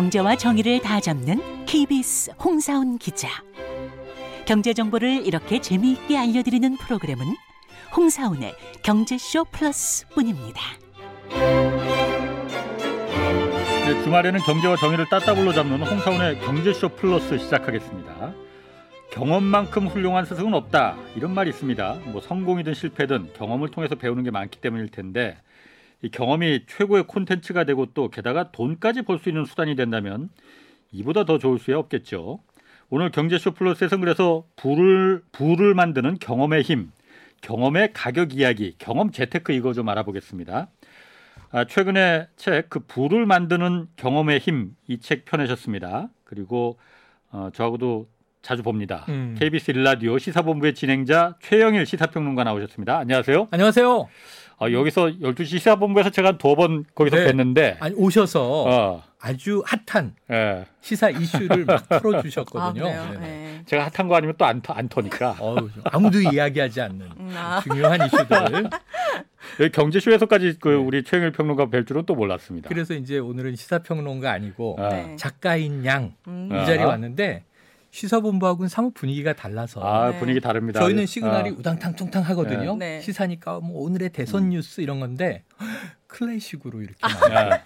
경제와 정의를 다 잡는 KBS 홍사훈 기자. 경제 정보를 이렇게 재미있게 알려드리는 프로그램은 홍사훈의 경제쇼 플러스뿐입니다. 네, 주말에는 경제와 정의를 따따블로 잡는 홍사훈의 경제쇼 플러스 시작하겠습니다. 경험만큼 훌륭한 스승은 없다 이런 말이 있습니다. 뭐 성공이든 실패든 경험을 통해서 배우는 게 많기 때문일 텐데 이 경험이 최고의 콘텐츠가 되고 또 게다가 돈까지 벌 수 있는 수단이 된다면 이보다 더 좋을 수야 없겠죠. 오늘 경제쇼 플러스에서는 그래서 부를 부를 만드는 경험의 힘, 경험의 가격 이야기, 경험 재테크 이거 좀 알아보겠습니다. 아, 최근에 책 그 부를 만드는 경험의 힘 이 책 펴내셨습니다. 그리고 어, 저하고도 자주 봅니다. 음. KBS 일라디오 시사본부의 진행자 최영일 시사평론가 나오셨습니다. 안녕하세요. 안녕하세요. 어, 여기서 12시 시사본부에서 제가 두 번 거기서 네. 뵀는데 아니, 오셔서 어, 아주 핫한 예. 시사 이슈를 막 아, 풀어주셨거든요. 네네. 네. 제가 핫한 거 아니면 또안 안 터니까. 어우, 아무도 이야기하지 않는 음, 아. 중요한 이슈들. 여기 경제쇼에서까지 그 네. 우리 최영일 평론가 뵐 줄은 또 몰랐습니다. 그래서 이제 오늘은 시사평론가 아니고 아, 네. 작가인 양이 음. 아. 자리에 왔는데 시사본부하고는 사뭇 분위기가 달라서 아, 네. 분위기 다릅니다. 저희는 시그널이 아, 우당탕탕탕 하거든요. 네. 네. 시사니까 뭐 오늘의 대선 음. 뉴스 이런 건데 클래식으로 이렇게. 예.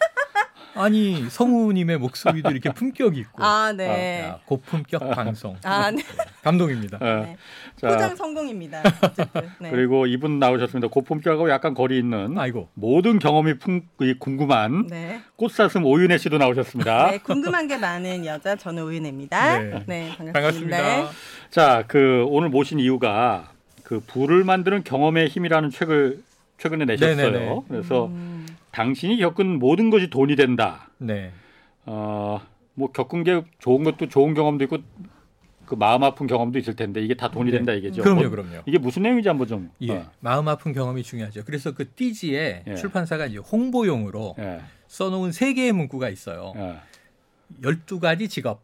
아니 성우님의 목소리도 이렇게 품격 있고 아, 네. 야, 고품격 방송 아, 네. 감동입니다. 예. 네. 자, 포장 성공입니다. 어쨌든. 네. 그리고 이분 나오셨습니다. 고품격하고 약간 거리 있는 아이고 모든 경험이 풍, 이 궁금한 네. 꽃사슴 오윤혜 씨도 나오셨습니다. 네, 궁금한 게 많은 여자 저는 우윤혜입니다. 네. 네, 반갑습니다. 반갑습니다. 자, 그 오늘 모신 이유가 그 부를 만드는 경험의 힘이라는 책을 최근에 내셨어요. 네네네. 그래서 음, 당신이 겪은 모든 것이 돈이 된다. 네. 어, 뭐 겪은 게 좋은 것도 좋은 경험도 있고 그 마음 아픈 경험도 있을 텐데 이게 다 돈이 네. 된다 이게죠. 그럼요, 뭐, 그럼요. 이게 무슨 내용인지 한번 좀. 예, 어, 마음 아픈 경험이 중요하죠. 그래서 그 띠지에 예. 출판사가 이제 홍보용으로 예, 써놓은 세 개의 문구가 있어요. 예, 12가지 직업,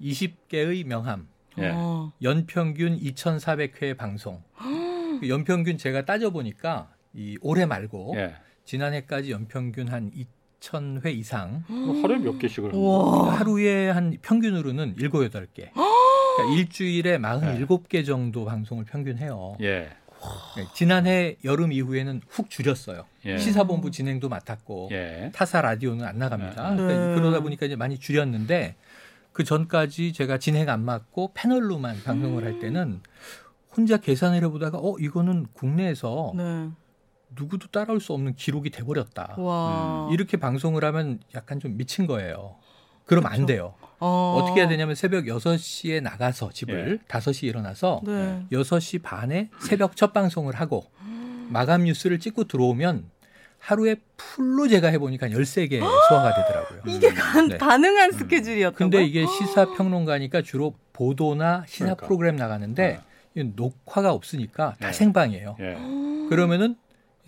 20개의 명함, 예. 어. 연평균 2,400회 방송. 그 연평균 제가 따져보니까 이 올해 말고 예. 지난해까지 연평균 한 2,000회 이상 그 하루에 몇 개씩을. 하루에 한 평균으로는 7, 8개. 그러니까 일주일에 47개 정도 방송을 평균 해요. 예. 네, 지난해 여름 이후에는 훅 줄였어요. 예. 시사본부 진행도 맡았고 예. 타사 라디오는 안 나갑니다. 네. 그러니까 네. 그러다 보니까 이제 많이 줄였는데 그 전까지 제가 진행 안 맡고 패널로만 방송을 할 때는 혼자 계산을 해보다가 어 이거는 국내에서 네. 누구도 따라올 수 없는 기록이 돼버렸다. 와. 이렇게 방송을 하면 약간 좀 미친 거예요. 그럼 안 그쵸. 돼요. 어. 어떻게 해야 되냐면 새벽 6시에 나가서 집을 5시에 일어나서 네. 6시 반에 새벽 첫 방송을 하고 마감 뉴스를 찍고 들어오면 하루에 풀로 제가 해보니까 13개 소화가 되더라고요. 이게 가, 네. 가능한 음. 스케줄이었던 근데 거예요? 이게 시사평론가니까 주로 보도나 시사 그러니까. 프로그램 나가는데 이건 녹화가 없으니까 다 네. 생방이에요. 예. 그러면은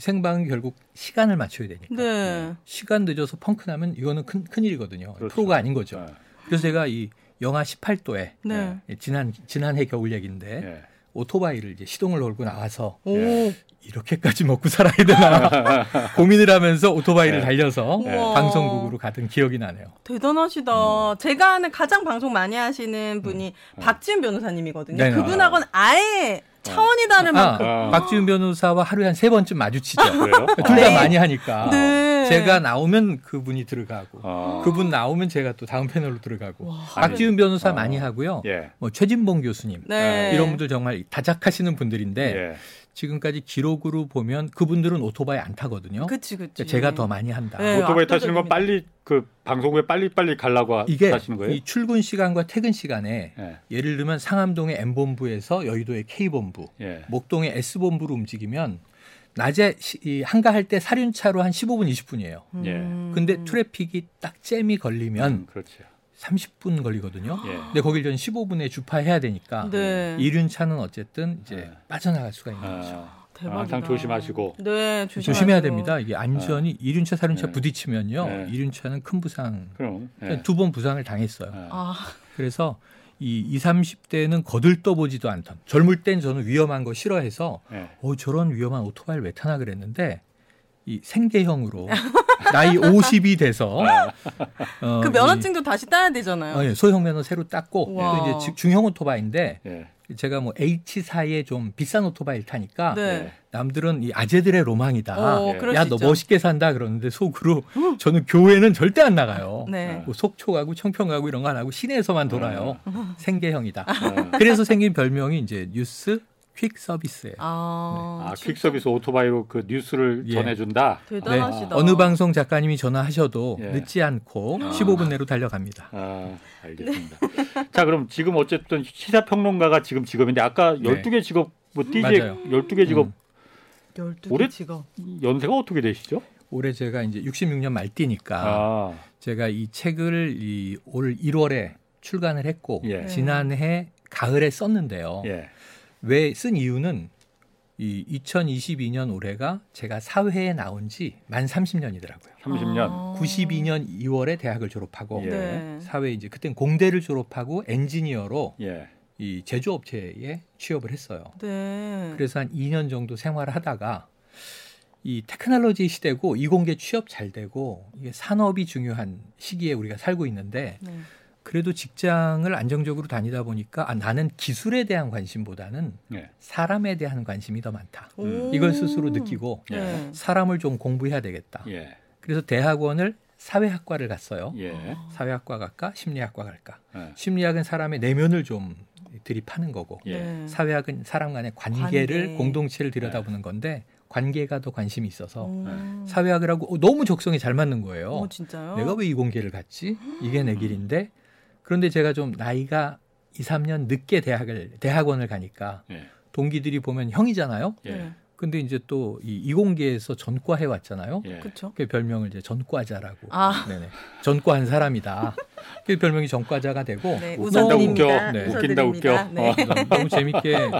생방은 결국 시간을 맞춰야 되니까. 네. 시간 늦어서 펑크 나면 이거는 큰, 큰일이거든요. 그렇죠. 프로가 아닌 거죠. 예. 그래서 제가 이 영하 18도에 네. 지난 지난해 겨울 얘기인데 예. 오토바이를 이제 시동을 걸고 나와서 오. 예. 이렇게까지 먹고 살아야 되나 고민을 하면서 오토바이를 네. 달려서. 방송국으로 가던 기억이 나네요. 대단하시다. 제가 아는 가장 방송 많이 하시는 분이 박지훈 변호사님이거든요. 네네. 그분하고는 아예 차원이 다른 아, 만큼. 아. 박지훈 변호사와 하루에 한 세 번쯤 마주치죠. 그래요? 둘다 네. 많이 하니까 네. 제가 나오면 그분이 들어가고 아. 그분 나오면 제가 또 다음 패널로 들어가고 와. 박지훈 변호사 아. 많이 하고요. 예. 뭐 최진봉 교수님 네. 이런 분들 정말 다작하시는 분들인데 예. 지금까지 기록으로 보면 그분들은 오토바이 안 타거든요. 그치, 그치. 그러니까 제가 더 많이 한다. 네. 오토바이 타시는 건. 빨리 그 방송국에 빨리 빨리 가려고 하- 이게 하시는 거예요? 이 출근 시간과 퇴근 시간에 예. 예를 들면 상암동의 M본부에서 여의도의 K본부, 예. 목동의 S본부로 움직이면 낮에 시- 이 한가할 때 사륜차로 한 15분 20분이에요. 음. 근데 트래픽이 딱 잼이 걸리면 음, 그렇죠. 30분 걸리거든요. 예. 근데 거길 전 15분에 주파해야 되니까 네. 이륜 차는 어쨌든 이제 네. 빠져나갈 수가 있는 거죠. 아, 대박이다. 항상 조심하시고. 네, 조심하시고. 조심해야 됩니다. 이게 안전이 이륜차 사륜차 네. 부딪히면요. 네. 이륜차는 큰 부상 그럼. 예. 두번 부상을 당했어요. 아. 아, 그래서 이 20, 30대는 거들떠보지도 않던 젊을 땐 저는 위험한 거 싫어해서 예. 어 저런 위험한 오토바이를 왜 타나 그랬는데 이 생계형으로 나이 50이 돼서 어, 그 이- 면허증도 다시 따야 되잖아요. 어, 예, 소형 면허 새로 땄고 와. 또 이제 지- 중형 오토바이인데 예. 제가 뭐 H4에 좀 비싼 오토바이를 타니까 네. 남들은 이 아재들의 로망이다. 야수 너. 멋있게 산다 그러는데 속으로 저는 교회는 절대 안 나가요. 네. 뭐 속초 가고 청평 가고 이런 거 안 하고 시내에서만 돌아요. 생계형이다. 어. 그래서 생긴 별명이 이제 뉴스 퀵 서비스예요. 아, 아, 진짜 퀵서비스 오토바이로 그 뉴스를 예. 전해준다. 대단하시다. 어느 방송 작가님이 전화하셔도 예. 늦지 않고 15분 내로 달려갑니다. 아, 알겠습니다. 자, 그럼 지금 어쨌든 시사 평론가가 지금 직업인데 아까 네. 12개 직업 뭐 DJ 맞아요. 12개 직업 음. 12개 올해- 직업. 연세가 어떻게 되시죠? 올해 제가 이제 66년 말띠니까 아, 제가 이 책을 이 올 1월에 출간을 했고 예. 지난해 가을에 썼는데요. 예. 왜 쓴 이유는 이 2022년 올해가 제가 사회에 나온 지 만 30년이더라고요. 30년. 아. 92년 2월에 대학을 졸업하고 예. 네. 사회 이제 그땐 공대를 졸업하고 엔지니어로 예. 이 제조업체에 취업을 했어요. 네. 그래서 한 2년 정도 생활을 하다가 이 테크놀로지 시대고 이공계 취업 잘 되고 이게 산업이 중요한 시기에 우리가 살고 있는데 네. 그래도 직장을 안정적으로 다니다 보니까 아, 나는 기술에 대한 관심보다는 예. 사람에 대한 관심이 더 많다. 오. 이걸 스스로 느끼고 네. 사람을 좀 공부해야 되겠다. 예. 그래서 대학원을 사회학과를 갔어요. 예. 사회학과 갈까 심리학과 갈까. 예. 심리학은 사람의 내면을 좀 들이파는 거고 예. 네. 사회학은 사람 간의 관계를 관계. 공동체를 들여다보는 건데 관계가 더 관심이 있어서 오. 사회학을 하고 어, 너무 적성에 잘 맞는 거예요. 어, 진짜요? 내가 왜 이공계를 갔지? 이게 내 길인데 그런데 제가 좀 나이가 2, 3년 늦게 대학을 대학원을 가니까 예. 동기들이 보면 형이잖아요. 예. 네. 근데 이제 또 이 이공계에서 전과해 왔잖아요. 예. 그렇죠. 그 별명을 이제 전과자라고. 아. 네네. 전과한 사람이다. 그 별명이 전과자가 되고 네, 웃긴다. 웃겨. 네. 웃긴다. 웃겨. 네. 어. 너무 재밌게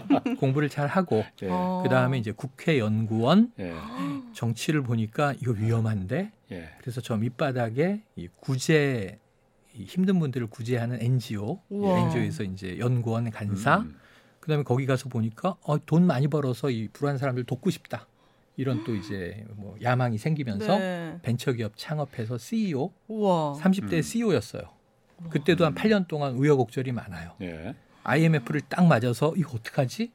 공부를 잘 하고 예. 어. 그 다음에 이제 국회 연구원 예. 정치를 보니까 이거 위험한데 예. 그래서 저 밑바닥에 이 구제 이 힘든 분들을 구제하는 NGO 우와. NGO에서 이제 연구원 간사 음. 그다음에 거기 가서 보니까 어, 돈 많이 벌어서 이 불안한 사람들 돕고 싶다 이런 또 이제 뭐 야망이 생기면서 네. 벤처기업 창업해서 CEO 우와. 30대 음. CEO였어요. 그때도 한 8년 동안 우여곡절이 많아요. 예. IMF를 딱 맞아서 이거 어떡하지?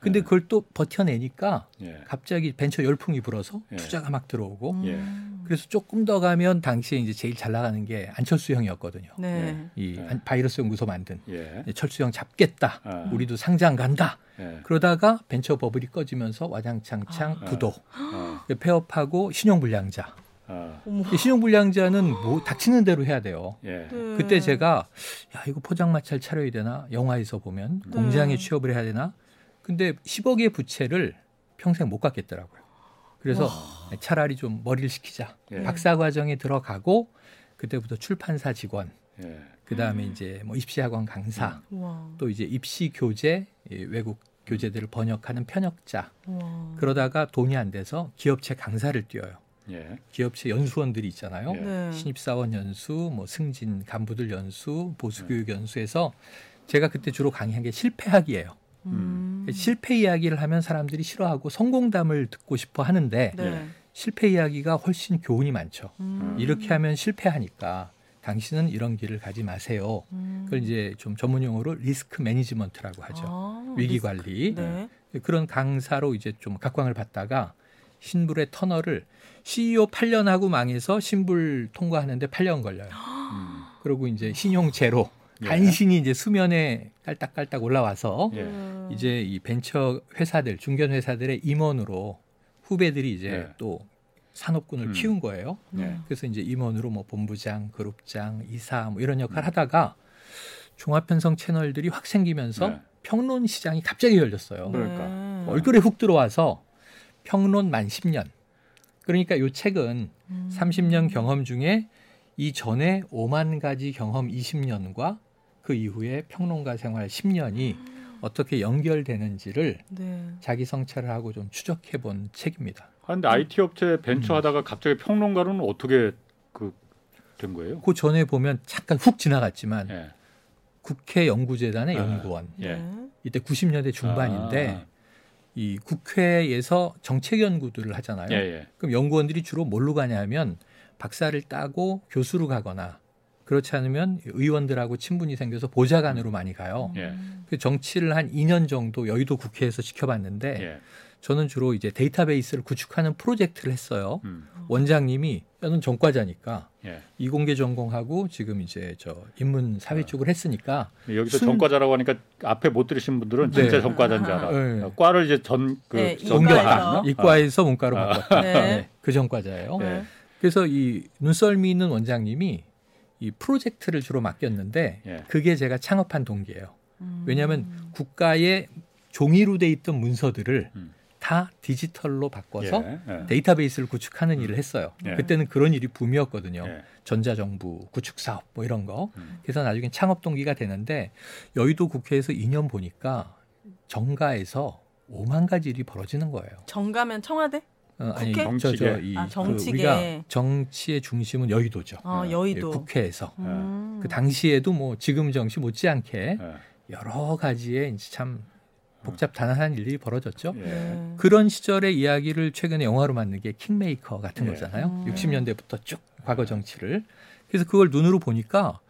근데 네. 그걸 또 버텨내니까 예. 갑자기 벤처 열풍이 불어서 예. 투자가 막 들어오고 음. 예. 그래서 조금 더 가면 당시에 이제 제일 잘 나가는 게 안철수 형이었거든요. 네. 이 바이러스 연구소 만든 예. 철수 형 잡겠다. 아. 우리도 상장 간다. 예. 그러다가 벤처 버블이 꺼지면서 와장창창 아. 부도, 어. 폐업하고 신용불량자. 이 신용불량자는 뭐 닥치는 대로 해야 돼요. 예. 네. 그때 제가 야 이거 포장마차를 차려야 되나 영화에서 보면 공장에 네. 취업을 해야 되나 근데 10억의 부채를 평생 못 갚겠더라고요 그래서 차라리 좀 머리를 식히자 예. 박사 과정에 들어가고 그때부터 출판사 직원 예. 그 다음에 이제 뭐 입시학원 강사 우와. 또 이제 입시 교재 이 외국 교재들을 번역하는 편역자 우와. 그러다가 돈이 안 돼서 기업체 강사를 뛰어요 예. 기업체 연수원들이 있잖아요 예. 네. 신입사원 연수, 뭐 승진 간부들 연수, 보수교육 연수에서 제가 그때 주로 강의한 게 실패학이에요. 음. 실패 이야기를 하면 사람들이 싫어하고 성공담을 듣고 싶어 하는데 네. 실패 이야기가 훨씬 교훈이 많죠. 음. 이렇게 하면 실패하니까 당신은 이런 길을 가지 마세요. 음. 그걸 이제 좀 전문 용어로 risk management라고 하죠. 아, 위기 리스크. 관리. 네. 그런 강사로 이제 좀 각광을 받다가 신불의 터널을 CEO 8년 하고 망해서 신불 통과하는데 8년 걸려요. 음. 그리고 이제 신용 제로 예. 간신히 이제 수면에 깔딱깔딱 올라와서 예. 음. 이제 이 벤처 회사들 중견 회사들의 임원으로 후배들이 이제 예. 또 산업군을 음. 키운 거예요. 예. 그래서 이제 임원으로 뭐 본부장, 그룹장, 이사 뭐 이런 역할 하다가 종합편성 채널들이 확 생기면서 네. 평론 시장이 갑자기 열렸어요. 그러니까. 네. 얼굴에 훅 들어와서 평론 만 10년. 그러니까 이 책은 음. 30년 경험 중에 이 전에 5만 가지 경험 20년과 그 이후에 평론가 생활 10년이 어떻게 연결되는지를 네. 자기 성찰을 하고 좀 추적해 본 책입니다. 아, 근데 IT 업체 벤처 음. 하다가 갑자기 평론가로는 어떻게 그 된 거예요? 그 전에 보면 잠깐 훅 지나갔지만 예. 국회 연구재단의 아. 연구원 예. 네. 이때 90년대 중반인데 아. 이 국회에서 정책 연구들을 하잖아요. 예, 예. 그럼 연구원들이 주로 뭘로 가냐면 박사를 따고 교수로 가거나 그렇지 않으면 의원들하고 친분이 생겨서 보좌관으로 많이 가요. 예. 그 정치를 한 2년 정도 여의도 국회에서 지켜봤는데 예. 저는 주로 이제 데이터베이스를 구축하는 프로젝트를 했어요. 음. 원장님이 저는 전과자니까 예. 이공계 전공하고 지금 이제 저 인문 사회 쪽을 했으니까 여기서 순- 전과자라고 하니까 앞에 못 들으신 분들은 진짜 네. 전과자인 줄 알아. 네. 과를 이제 전그 네, 이과에서. 이과에서 문과로 아. 바꿨다. 네. 네, 그 전과자예요. 네. 그래서 이 눈썰미 있는 원장님이 이 프로젝트를 주로 맡겼는데 예. 그게 제가 창업한 동기예요. 음. 왜냐하면 국가의 종이로 돼 있던 문서들을 음. 다 디지털로 바꿔서 예. 예. 데이터베이스를 구축하는 일을 했어요. 예. 그때는 그런 일이 붐이었거든요. 예. 전자정부 구축 사업 뭐 이런 거. 음. 그래서 나중에 창업 동기가 되는데 여의도 국회에서 2년 보니까 정가에서 5만 가지 일이 벌어지는 거예요. 정가면 청와대? 어, 아니 국회? 저, 저, 정치계. 이, 아, 그 정치계. 우리가 정치의 중심은 여의도죠. 어, 예, 여의도. 예, 국회에서 음. 그 당시에도 뭐 지금 정치 못지않게 예. 여러 가지의 이제 참 복잡단단한 일들이 벌어졌죠. 예. 네. 그런 시절의 이야기를 최근에 영화로 만든 게 킹메이커 같은 예. 거잖아요. 음. 60년대부터 쭉 과거 정치를. 그래서 그걸 눈으로 보니까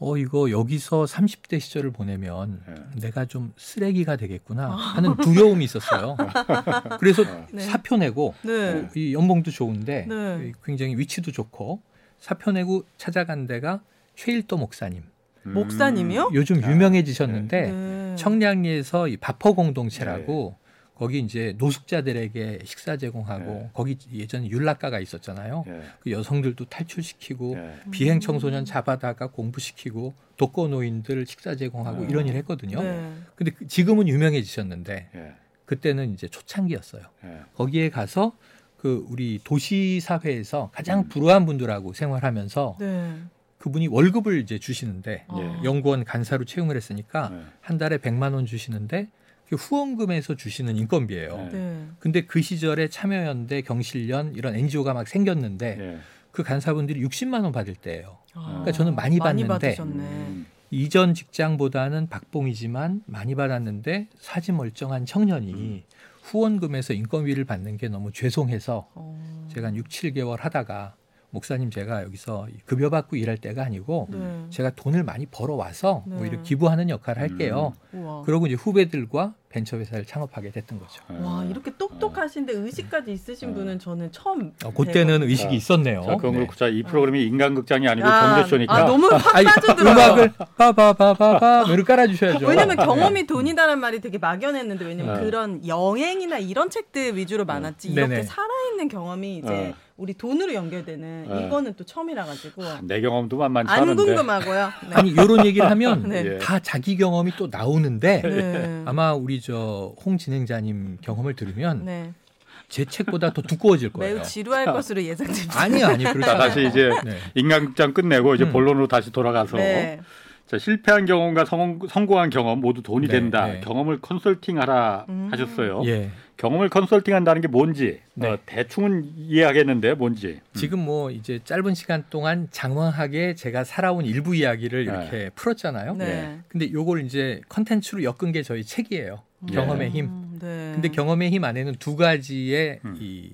어 이거 여기서 30대 시절을 보내면 예. 내가 좀 쓰레기가 되겠구나 하는 두려움이 있었어요. 그래서 네. 사표 내고 네. 어, 이 연봉도 좋은데 네. 굉장히 위치도 좋고 사표 내고 찾아간 데가 최일도 목사님. 음. 목사님이요? 요즘 아, 유명해지셨는데 네. 청량리에서 이 바퍼 공동체라고 거기 이제 노숙자들에게 식사 제공하고 네. 거기 예전에 율락가가 있었잖아요. 예. 그 여성들도 탈출시키고 예. 비행 청소년 잡아다가 공부시키고 독거 노인들 식사 제공하고 네. 이런 일 했거든요. 네. 근데 그- 지금은 유명해지셨는데 예. 그때는 이제 초창기였어요. 예. 거기에 가서 그 우리 도시 사회에서 가장 음. 불우한 분들하고 생활하면서 네. 그분이 월급을 이제 주시는데 어. 예. 연구원 간사로 채용을 했으니까 예. 한 달에 100만 원 주시는데 그 후원금에서 주시는 인건비예요. 네. 네. 근데 그 시절에 참여연대, 경실련 이런 NGO가 막 생겼는데 예. 그 간사분들이 60만 원 받을 때예요. 아, 그러니까 저는 많이 받는데 받으셨네. 음. 이전 직장보다는 박봉이지만 많이 받았는데 사지 멀쩡한 청년이 음. 후원금에서 인건비를 받는 게 너무 죄송해서 어. 제가 한 6, 7개월 하다가 목사님 제가 여기서 급여 받고 일할 때가 아니고 네. 제가 돈을 많이 벌어 와서 네. 오히려 기부하는 역할을 할게요. 우와. 그러고 이제 후배들과 벤처 회사를 창업하게 됐던 거죠. 예. 와 이렇게 똑똑하신데 의식까지 있으신 어. 분은 저는 처음. 어, 그때는 뵈거든요. 의식이 있었네요. 자, 그건 네. 그렇고 자, 이 프로그램이 인간극장이 아니고 아, 경제쇼니까 아, 너무 확 빠져들어요. 음악을 빠바바바바 이렇게 깔아주셔야죠. 왜냐면 경험이 돈이다라는 말이 되게 막연했는데 왜냐면 어. 그런 여행이나 이런 책들 위주로 많았지 이렇게 네네. 살아있는 경험이 이제 어. 우리 돈으로 연결되는 어. 이거는 또 처음이라 가지고 내 경험도 만만치 안 않은데 궁금하고요. 네. 아니 이런 얘기를 하면 네. 예. 다 자기 경험이 또 나오는데 네. 아마 우리 저 홍 진행자님 경험을 들으면 네. 제 책보다 더 두꺼워질 거예요. 매우 지루할 것으로 예상됩니다. 아니요, 아니요. 않아요. 다시 이제 네. 인간극장 끝내고 이제 음. 본론으로 다시 돌아가서 네. 자, 실패한 경험과 성, 성공한 경험 모두 돈이 네, 된다. 네. 경험을 컨설팅하라 음. 하셨어요. 예. 경험을 컨설팅한다는 게 뭔지 네. 어, 대충은 이해하겠는데 뭔지. 지금 뭐 이제 짧은 시간 동안 장황하게 제가 살아온 일부 이야기를 이렇게 풀었잖아요. 네. 근데 요걸 이제 컨텐츠로 엮은 게 저희 책이에요. 경험의 힘. 음, 네. 근데 경험의 힘 안에는 두 가지의 음. 이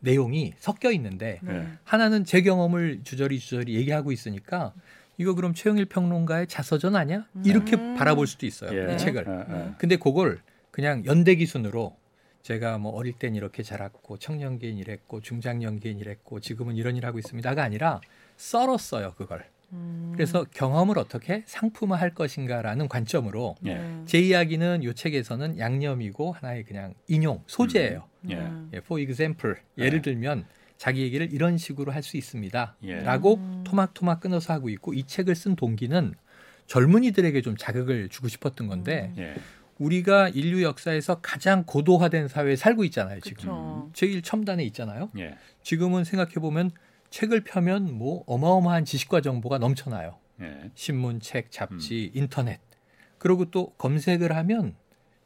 내용이 섞여 있는데 네. 하나는 제 경험을 주저리 주저리 얘기하고 있으니까 이거 그럼 최영일 평론가의 자서전 아니야? 이렇게 음. 바라볼 수도 있어요. 예. 이 책을. 어, 어. 근데 그걸 그냥 연대 기 순으로 제가 뭐 어릴 땐 이렇게 자랐고 청년기엔 이랬고 중장년기엔 이랬고 지금은 이런 일 하고 있습니다가 아니라 썰었어요 그걸. 음. 그래서 경험을 어떻게 상품화할 것인가라는 관점으로 예. 네. 제 이야기는 이 책에서는 양념이고 하나의 그냥 인용 소재예요. 예. 네. 예, for example 예를 들면 자기 얘기를 이런 식으로 할 수 있습니다. 예. 라고 음. 토막토막 끊어서 하고 있고 이 책을 쓴 동기는 젊은이들에게 좀 자극을 주고 싶었던 건데 예. 우리가 인류 역사에서 가장 고도화된 사회에 살고 있잖아요. 지금 그쵸. 제일 첨단에 있잖아요. 예. 지금은 생각해 보면 책을 펴면 뭐 어마어마한 지식과 정보가 넘쳐나요. 예. 신문, 책, 잡지, 음. 인터넷. 그리고 또 검색을 하면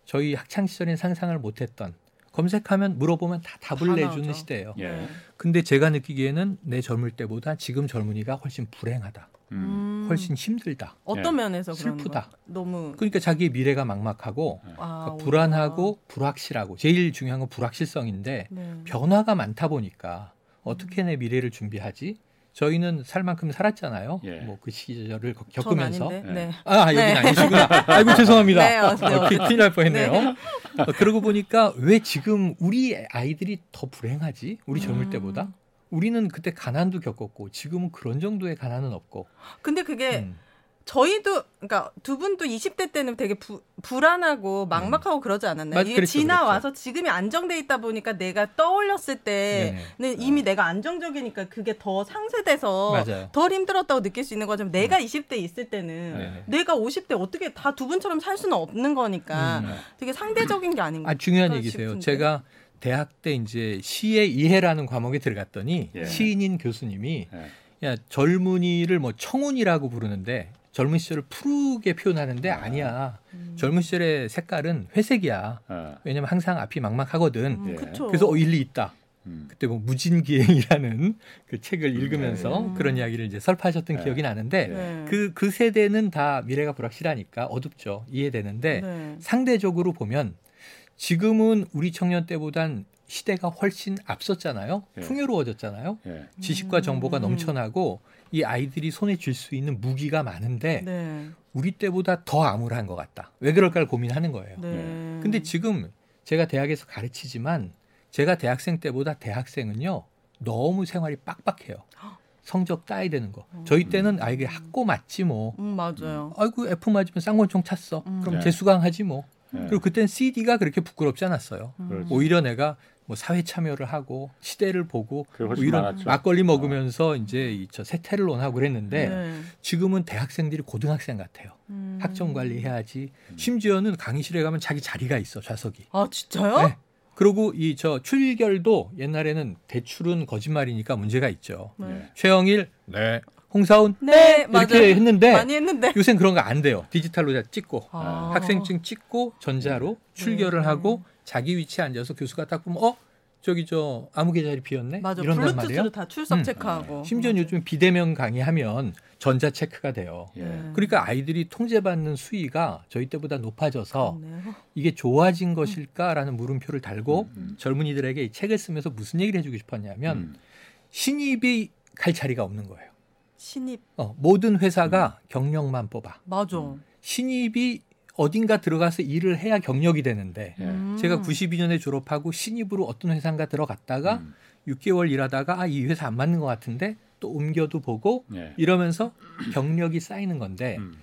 저희 학창 시절엔 상상을 못했던 검색하면 물어보면 다 답을 다 내주는. 시대예요. 예. 근데 제가 느끼기에는 내 젊을 때보다 지금 젊은이가 훨씬 불행하다. 음. 훨씬 힘들다. 어떤 네. 면에서 슬프다. 거? 너무 그러니까 자기의 미래가 막막하고 아, 그러니까 불안하고 불확실하고 제일 중요한 건 불확실성인데 네. 변화가 많다 보니까 어떻게 내 미래를 준비하지? 저희는 살 만큼 살았잖아요. 예. 뭐그 시절을 겪- 겪으면서. 아닌데. 네. 네. 아, 여기 네. 아니시구나. 아이고, 죄송합니다. 네, 어, 큰일 날 뻔했네요. 네. 어, 그러고 보니까 왜 지금 우리 아이들이 더 불행하지? 우리 젊을 음. 때보다? 우리는 그때 가난도 겪었고 지금은 그런 정도의 가난은 없고. 근데 그게 음. 저희도 그러니까 두 분도 20대 때는 되게 부, 불안하고 막막하고 그러지 않았나요? 음. 맞- 이게 그랬죠, 지나와서 지금이 안정돼 있다 보니까 내가 떠올렸을 때는 네네. 이미 내가 안정적이니까 그게 더 상쇄돼서 맞아요. 음. 덜 힘들었다고 느낄 수 있는 거지만 내가 20대 있을 때는 네네. 내가 50대 어떻게 다 두 분처럼 살 수는 없는 거니까 음. 되게 상대적인 게 아닌가. 아 중요한 얘기세요. 싶은데. 제가 대학 때 이제 시의 이해라는 과목에 들어갔더니 예. 시인인 교수님이 예. 야 젊은이를 뭐 청운이라고 부르는데 젊은 시절을 푸르게 표현하는데 아 니야. 음. 젊은 시절의 색깔은 회색이야. 어. 왜냐면 항상 앞이 막막하거든. 음, 예. 그래서 어, 일리 있다. 음. 그때 뭐 무진기행이라는 그 책을 읽으면서 음. 그런 이야기를 이제 설파하셨던 네. 기억이 나는데 네. 그, 그 세대는 다 미래가 불확실하니까 어둡죠. 이해되는데 네. 상대적으로 보면 지금은 우리 청년 때보단 시대가 훨씬 앞섰잖아요. 예. 풍요로워졌잖아요. 예. 지식과 정보가 음. 넘쳐나고 이 아이들이 손에 쥘 수 있는 무기가 많은데 네. 우리 때보다 더 암울한 것 같다. 왜 그럴까를 고민하는 거예요. 네. 근데 지금 제가 대학에서 가르치지만 제가 대학생 때보다 대학생은요 너무 생활이 빡빡해요. 성적 따야 되는 거. 저희 때는 아 이게 학고 맞지 뭐. 음, 맞아요. 아이고 F 맞으면 쌍권총 찼어. 음. 그럼 네. 재수강 하지 뭐. 예. 그리고 그땐 CD가 그렇게 부끄럽지 않았어요. 그렇죠. 오히려 내가 뭐 사회 참여를 하고 시대를 보고 뭐 이런 많았죠. 막걸리 먹으면서 이제 이저 세태를 논하고 그랬는데 네. 지금은 대학생들이 고등학생 같아요. 음. 학점 관리해야지. 심지어는 강의실에 가면 자기 자리가 있어 좌석이. 아 진짜요? 네. 그리고 이 저 출결도 옛날에는 대출은 거짓말이니까 문제가 있죠. 네. 예. 최영일, 네. 홍사운, 네, 이렇게 맞아요. 했는데 많이 했는데. 요새는 그런 거 안 돼요. 디지털로 다 찍고 아. 학생증 찍고 전자로 출결을 네. 하고 자기 위치에 앉아서 교수가 딱 보면 어 저기 저 아무개 자리 비었네 맞아. 이런단 말이에요. 블루투스로 다 출석 음. 체크하고. 심지어 는 요즘 비대면 강의하면 전자 체크가 돼요. 예. 네. 그러니까 아이들이 통제받는 수위가 저희 때보다 높아져서 그렇네요. 이게 좋아진 것일까라는 물음표를 달고 음, 음. 젊은이들에게 이 책을 쓰면서 무슨 얘기를 해주고 싶었냐면 음. 신입이 갈 자리가 없는 거예요. 신입 어, 모든 회사가 음. 경력만 뽑아. 맞아. 신입이 어딘가 들어가서 일을 해야 경력이 되는데 예. 음. 제가 92년에 졸업하고 신입으로 어떤 회사인가 들어갔다가 음. 6개월 일하다가 아 이 회사 안 맞는 것 같은데 또 옮겨도 보고 예. 이러면서 경력이 쌓이는 건데 음.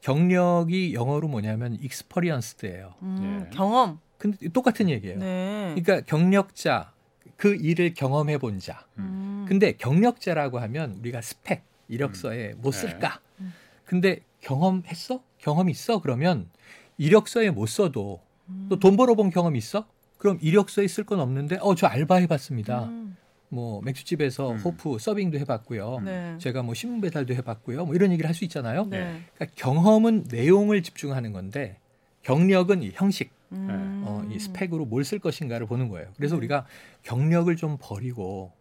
경력이 영어로 뭐냐면 experienced예요. 음, 예. 경험. 근데 똑같은 얘기예요. 네. 그러니까 경력자 그 일을 경험해 본 자. 음. 근데 경력자라고 하면 우리가 스펙 이력서에 뭐 네. 쓸까? 음. 근데 경험했어? 경험 있어? 그러면 이력서에 못 써도 음. 또돈 벌어본 경험 있어? 그럼 이력서에 쓸 건 없는데 어 저 알바 해봤습니다. 음. 뭐 맥주집에서 음. 호프 서빙도 해봤고요. 네. 제가 뭐 신문 배달도 해봤고요. 뭐 이런 얘기를 할 수 있잖아요. 네. 그러니까 경험은 내용을 집중하는 건데 경력은 이 형식, 음. 어, 이 스펙으로 뭘 쓸 것인가를 보는 거예요. 그래서 네. 우리가 경력을 좀 버리고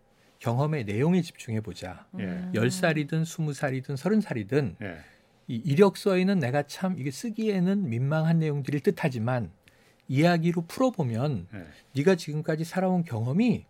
경험의 내용에 집중해 보자. 예. 음. 열 살이든 스무 살이든 서른 살이든 예. 이 이력서에는 내가 참 이게 쓰기에는 민망한 내용들을 뜻하지만 이야기로 풀어보면 예. 네가 지금까지 살아온 경험이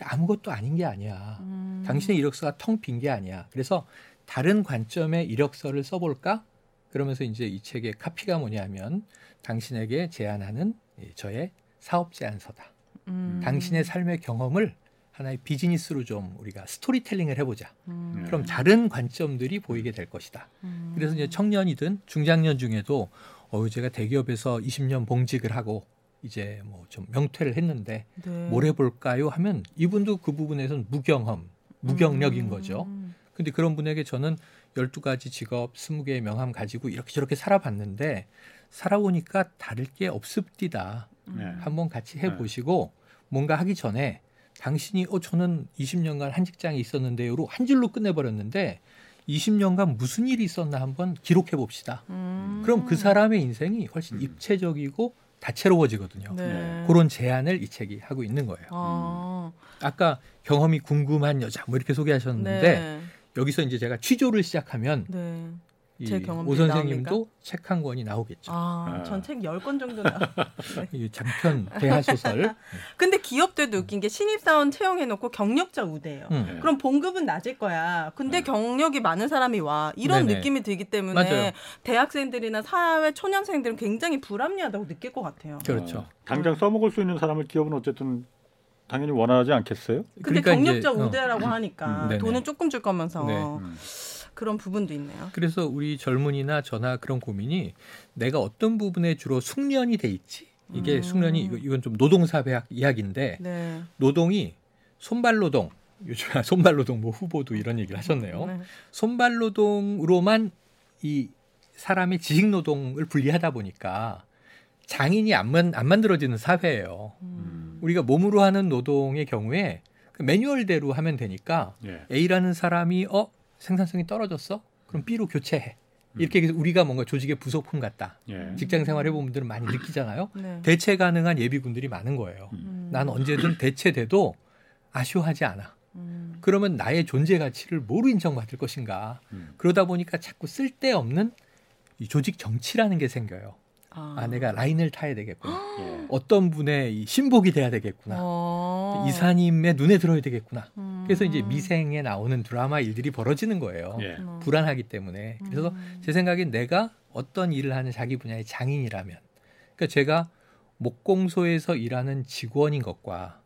아무것도 아닌 게 아니야. 음. 당신의 이력서가 텅 빈 게 아니야. 그래서 다른 관점의 이력서를 써볼까? 그러면서 이제 이 책의 카피가 뭐냐면 당신에게 제안하는 이 저의 사업 제안서다. 음. 당신의 삶의 경험을 하나의 비즈니스로 좀 우리가 스토리텔링을 해보자. 음. 그럼 다른 관점들이 보이게 될 것이다. 음. 그래서 이제 청년이든 중장년 중에도 어유 제가 대기업에서 20년 봉직을 하고 이제 뭐 좀 명퇴를 했는데 네. 뭘 해볼까요? 하면 이분도 그 부분에서는 무경험, 무경력인 음. 거죠. 근데 그런 분에게 저는 12가지 직업, 20개의 명함 가지고 이렇게 저렇게 살아봤는데 살아보니까 다를 게 없습디다. 예. 한번 같이 해보시고 뭔가 하기 전에 당신이 어 저는 20년간 한 직장에 있었는데요로 한 줄로 끝내버렸는데 20년간 무슨 일이 있었나 한번 기록해 봅시다. 음. 그럼 그 사람의 인생이 훨씬 음. 입체적이고 다채로워지거든요. 네. 그런 제안을 이 책이 하고 있는 거예요. 아. 아까 경험이 궁금한 여자 뭐 이렇게 소개하셨는데 네. 여기서 이제 제가 취조를 시작하면 네. 오 선생님도 책 한 권이 나오겠죠. 아, 아. 전책 10권 정도 나. 이 장편 대하소설. 근데 기업들도 웃긴 게 신입사원 채용해 놓고 경력자 우대예요. 음. 네. 그럼 봉급은 낮을 거야. 근데 네. 경력이 많은 사람이 와. 이런 네네. 느낌이 들기 때문에 맞아요. 대학생들이나 사회 초년생들은 굉장히 불합리하다고 느낄 것 같아요. 그렇죠. 어, 당장 써먹을 수 있는 사람을 기업은 어쨌든 당연히 원하지 않겠어요? 근데 그러니까 이제, 경력자 어. 우대라고 하니까 음, 네네. 돈은 조금 줄 거면서 네. 음. 그런 부분도 있네요. 그래서 우리 젊은이나 저나 그런 고민이 내가 어떤 부분에 주로 숙련이 돼 있지. 이게 음. 숙련이 이건 좀 노동사회학 이야기인데 네. 노동이 손발노동 요즘 손발노동 뭐 후보도 이런 얘기를 하셨네요. 네. 손발노동으로만 이 사람의 지식노동을 분리하다 보니까 장인이 안, 만, 안 만들어지는 사회예요. 음. 우리가 몸으로 하는 노동의 경우에 그 매뉴얼대로 하면 되니까 예. A라는 사람이 어 생산성이 떨어졌어? 그럼 B로 교체해. 이렇게 해서 우리가 뭔가 조직의 부속품 같다. 예. 직장 생활 해본 분들은 많이 느끼잖아요. 네. 대체 가능한 예비군들이 많은 거예요. 음. 난 언제든 대체돼도 아쉬워하지 않아. 음. 그러면 나의 존재 가치를 뭐로 인정받을 것인가. 음. 그러다 보니까 자꾸 쓸데없는 이 조직 정치라는 게 생겨요. 아, 아, 내가 라인을 타야 되겠구나. 예. 어떤 분의 이 신복이 돼야 되겠구나. 어. 이사님의 눈에 들어야 되겠구나. 음. 그래서 이제 미생에 나오는 드라마 일들이 벌어지는 거예요. 예. 음. 불안하기 때문에. 그래서 음. 제 생각엔 내가 어떤 일을 하는 자기 분야의 장인이라면, 그러니까 제가 목공소에서 일하는 직원인 것과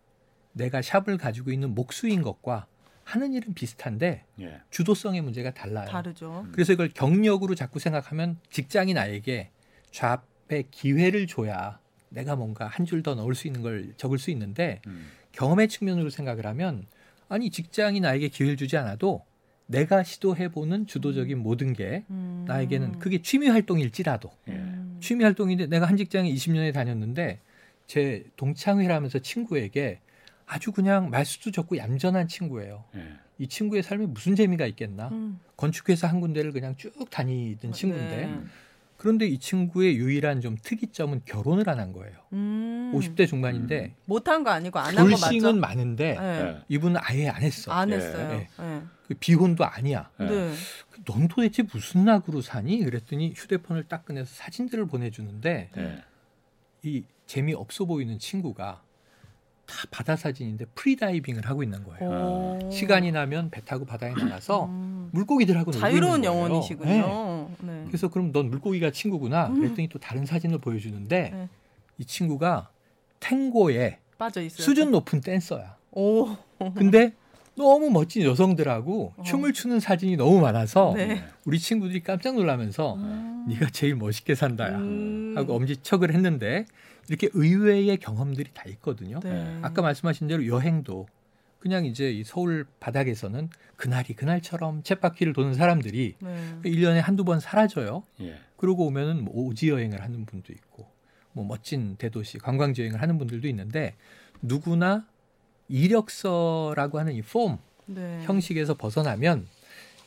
내가 샵을 가지고 있는 목수인 것과 하는 일은 비슷한데 예. 주도성의 문제가 달라요. 다르죠. 그래서 이걸 경력으로 자꾸 생각하면 직장이 나에게 좌 의 기회를 줘야 내가 뭔가 한 줄 더 넣을 수 있는 걸 적을 수 있는데 음. 경험의 측면으로 생각을 하면 아니 직장이 나에게 기회를 주지 않아도 내가 시도해보는 주도적인 모든 게 음. 나에게는 그게 취미 활동일지라도 예. 음. 취미 활동인데 내가 한 직장에 20년에 다녔는데 제 동창회라면서 친구에게 아주 그냥 말수도 적고 얌전한 친구예요. 예. 이 친구의 삶에 무슨 재미가 있겠나? 음. 건축회사 한 군데를 그냥 쭉 다니던 친구인데 네. 그런데 이 친구의 유일한 좀 특이점은 결혼을 안 한 거예요. 음. 50대 중반인데 못한 거 아니고 안 한 거 맞죠? 불싱은 많은데 네. 예. 이분은 아예 안 했어. 안 예. 했어요. 네. 네. 그 비혼도 아니야. 예. 네. 넌 도대체 무슨 낙으로 사니? 그랬더니 휴대폰을 딱 꺼내서 사진들을 보내주는데 예. 이 재미 없어 보이는 친구가 다 바다 사진인데 프리다이빙을 하고 있는 거예요. 오. 시간이 나면 배 타고 바다에 나가서 음. 물고기들하고 자유로운 있는 거예요. 네. 영혼이시군요. 네. 그래서 그럼 넌 물고기가 친구구나. 음. 그랬더니 또 다른 사진을 보여주는데 네. 이 친구가 탱고의 빠져 있어요. 수준 높은 댄서야. 오. 근데 너무 멋진 여성들하고 어. 춤을 추는 사진이 너무 많아서 네. 우리 친구들이 깜짝 놀라면서 음. 네가 제일 멋있게 산다야 음. 하고 엄지척을 했는데 이렇게 의외의 경험들이 다 있거든요. 네. 아까 말씀하신 대로 여행도 그냥 이제 이 서울 바닥에서는 그날이 그날처럼 쳇바퀴를 도는 사람들이 네. 1년에 한두 번 사라져요. 예. 그러고 오면은 뭐 오지 여행을 하는 분도 있고 뭐 멋진 대도시 관광지 여행을 하는 분들도 있는데 누구나 이력서라고 하는 이 폼 네. 형식에서 벗어나면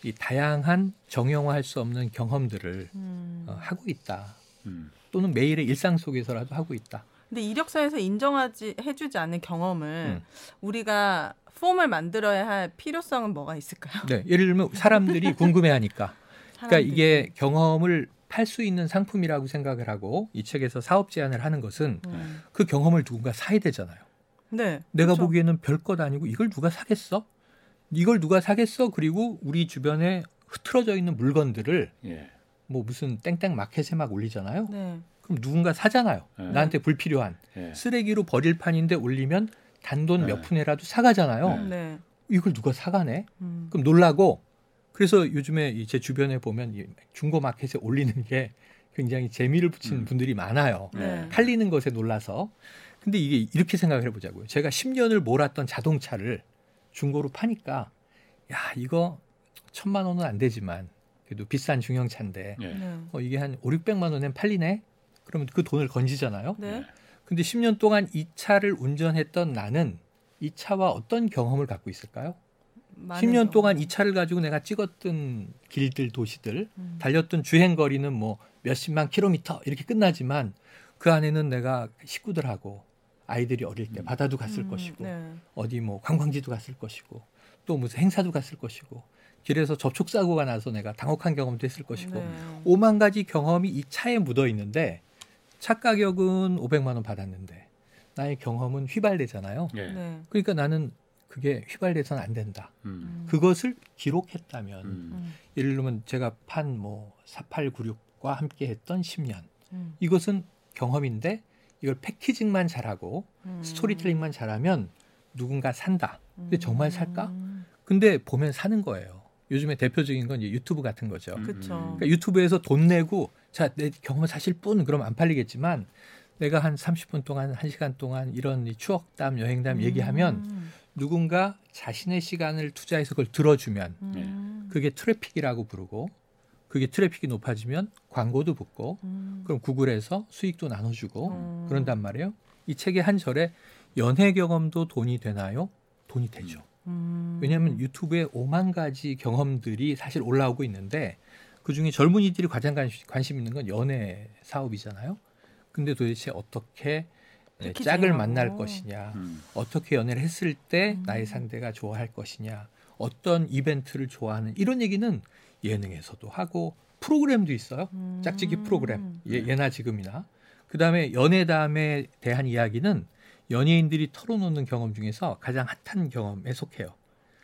이 다양한 정형화할 수 없는 경험들을 음. 어, 하고 있다. 음. 또는 매일의 일상 속에서라도 하고 있다. 근데 이력서에서 인정하지 해주지 않는 경험을 음. 우리가 폼을 만들어야 할 필요성은 뭐가 있을까요? 네, 예를 들면 사람들이 궁금해하니까. 그러니까. 이게 경험을 팔 수 있는 상품이라고 생각을 하고 이 책에서 사업 제안을 하는 것은 음. 그 경험을 누군가 사야 되잖아요. 네. 내가 그렇죠. 보기에는 별 것 아니고 이걸 누가 사겠어? 이걸 누가 사겠어? 그리고 우리 주변에 흐트러져 있는 물건들을 예. 뭐 무슨 땡땡 마켓에 막 올리잖아요. 네. 그럼 누군가 사잖아요. 네. 나한테 불필요한 예. 쓰레기로 버릴 판인데 올리면 단돈 네. 몇 푼이라도 사가잖아요. 네. 네. 이걸 누가 사가네? 음. 그럼 놀라고 그래서 요즘에 이제 주변에 보면 이 중고 마켓에 올리는 게 굉장히 재미를 붙이는 음. 분들이 많아요. 네. 팔리는 것에 놀라서. 근데 이게 이렇게 생각을 해보자고요. 제가 10년을 몰았던 자동차를 중고로 파니까 야 이거 천만 원은 안 되지만 그래도 비싼 중형차인데 예. 네. 어, 이게 한 5, 600만 원엔 팔리네. 그러면 그 돈을 건지잖아요. 네. 근데 10년 동안 이 차를 운전했던 나는 이 차와 어떤 경험을 갖고 있을까요? 많은 10년 경험. 동안 이 차를 가지고 내가 찍었던 길들, 도시들, 음. 달렸던 주행 거리는 뭐 몇십만 킬로미터 이렇게 끝나지만 그 안에는 내가 식구들하고 아이들이 어릴 때 바다도 갔을 음, 것이고 네. 어디 뭐 관광지도 갔을 것이고 또 무슨 행사도 갔을 것이고 길에서 접촉 사고가 나서 내가 당혹한 경험도 했을 것이고 네. 오만 가지 경험이 이 차에 묻어 있는데 차 가격은 500만 원 받았는데 나의 경험은 휘발되잖아요. 예. 네. 그러니까 나는 그게 휘발돼서는 안 된다. 음. 그것을 기록했다면 음. 음. 예를 들면 제가 판 뭐 4896과 함께 했던 10년 음. 이것은 경험인데 이걸 패키징만 잘하고 음. 스토리텔링만 잘하면 누군가 산다. 근데 정말 살까? 음. 근데 보면 사는 거예요. 요즘에 대표적인 건 이제 유튜브 같은 거죠. 음. 그쵸. 그러니까 유튜브에서 돈 내고 자 내 경험 사실 분 그럼 안 팔리겠지만 내가 한 30분 동안 1시간 동안 이런 이 추억담 여행담 얘기하면 음. 누군가 자신의 시간을 투자해서 그걸 들어주면 음. 그게 트래픽이라고 부르고 그게 트래픽이 높아지면 광고도 붙고 음. 그럼 구글에서 수익도 나눠주고 음. 그런단 말이에요. 이 책의 한 절에 연애 경험도 돈이 되나요? 돈이 되죠. 음. 왜냐하면 유튜브에 5만 가지 경험들이 사실 올라오고 있는데 그 중에 젊은이들이 가장 관심, 관심 있는 건 연애 사업이잖아요. 근데 도대체 어떻게 네. 짝을 만날 것이냐, 음. 어떻게 연애를 했을 때 음. 나의 상대가 좋아할 것이냐, 어떤 이벤트를 좋아하는 이런 얘기는 예능에서도 하고 프로그램도 있어요. 음. 짝짓기 프로그램 예, 예나 지금이나 그 다음에 연애담에 대한 이야기는 연예인들이 털어놓는 경험 중에서 가장 핫한 경험에 속해요.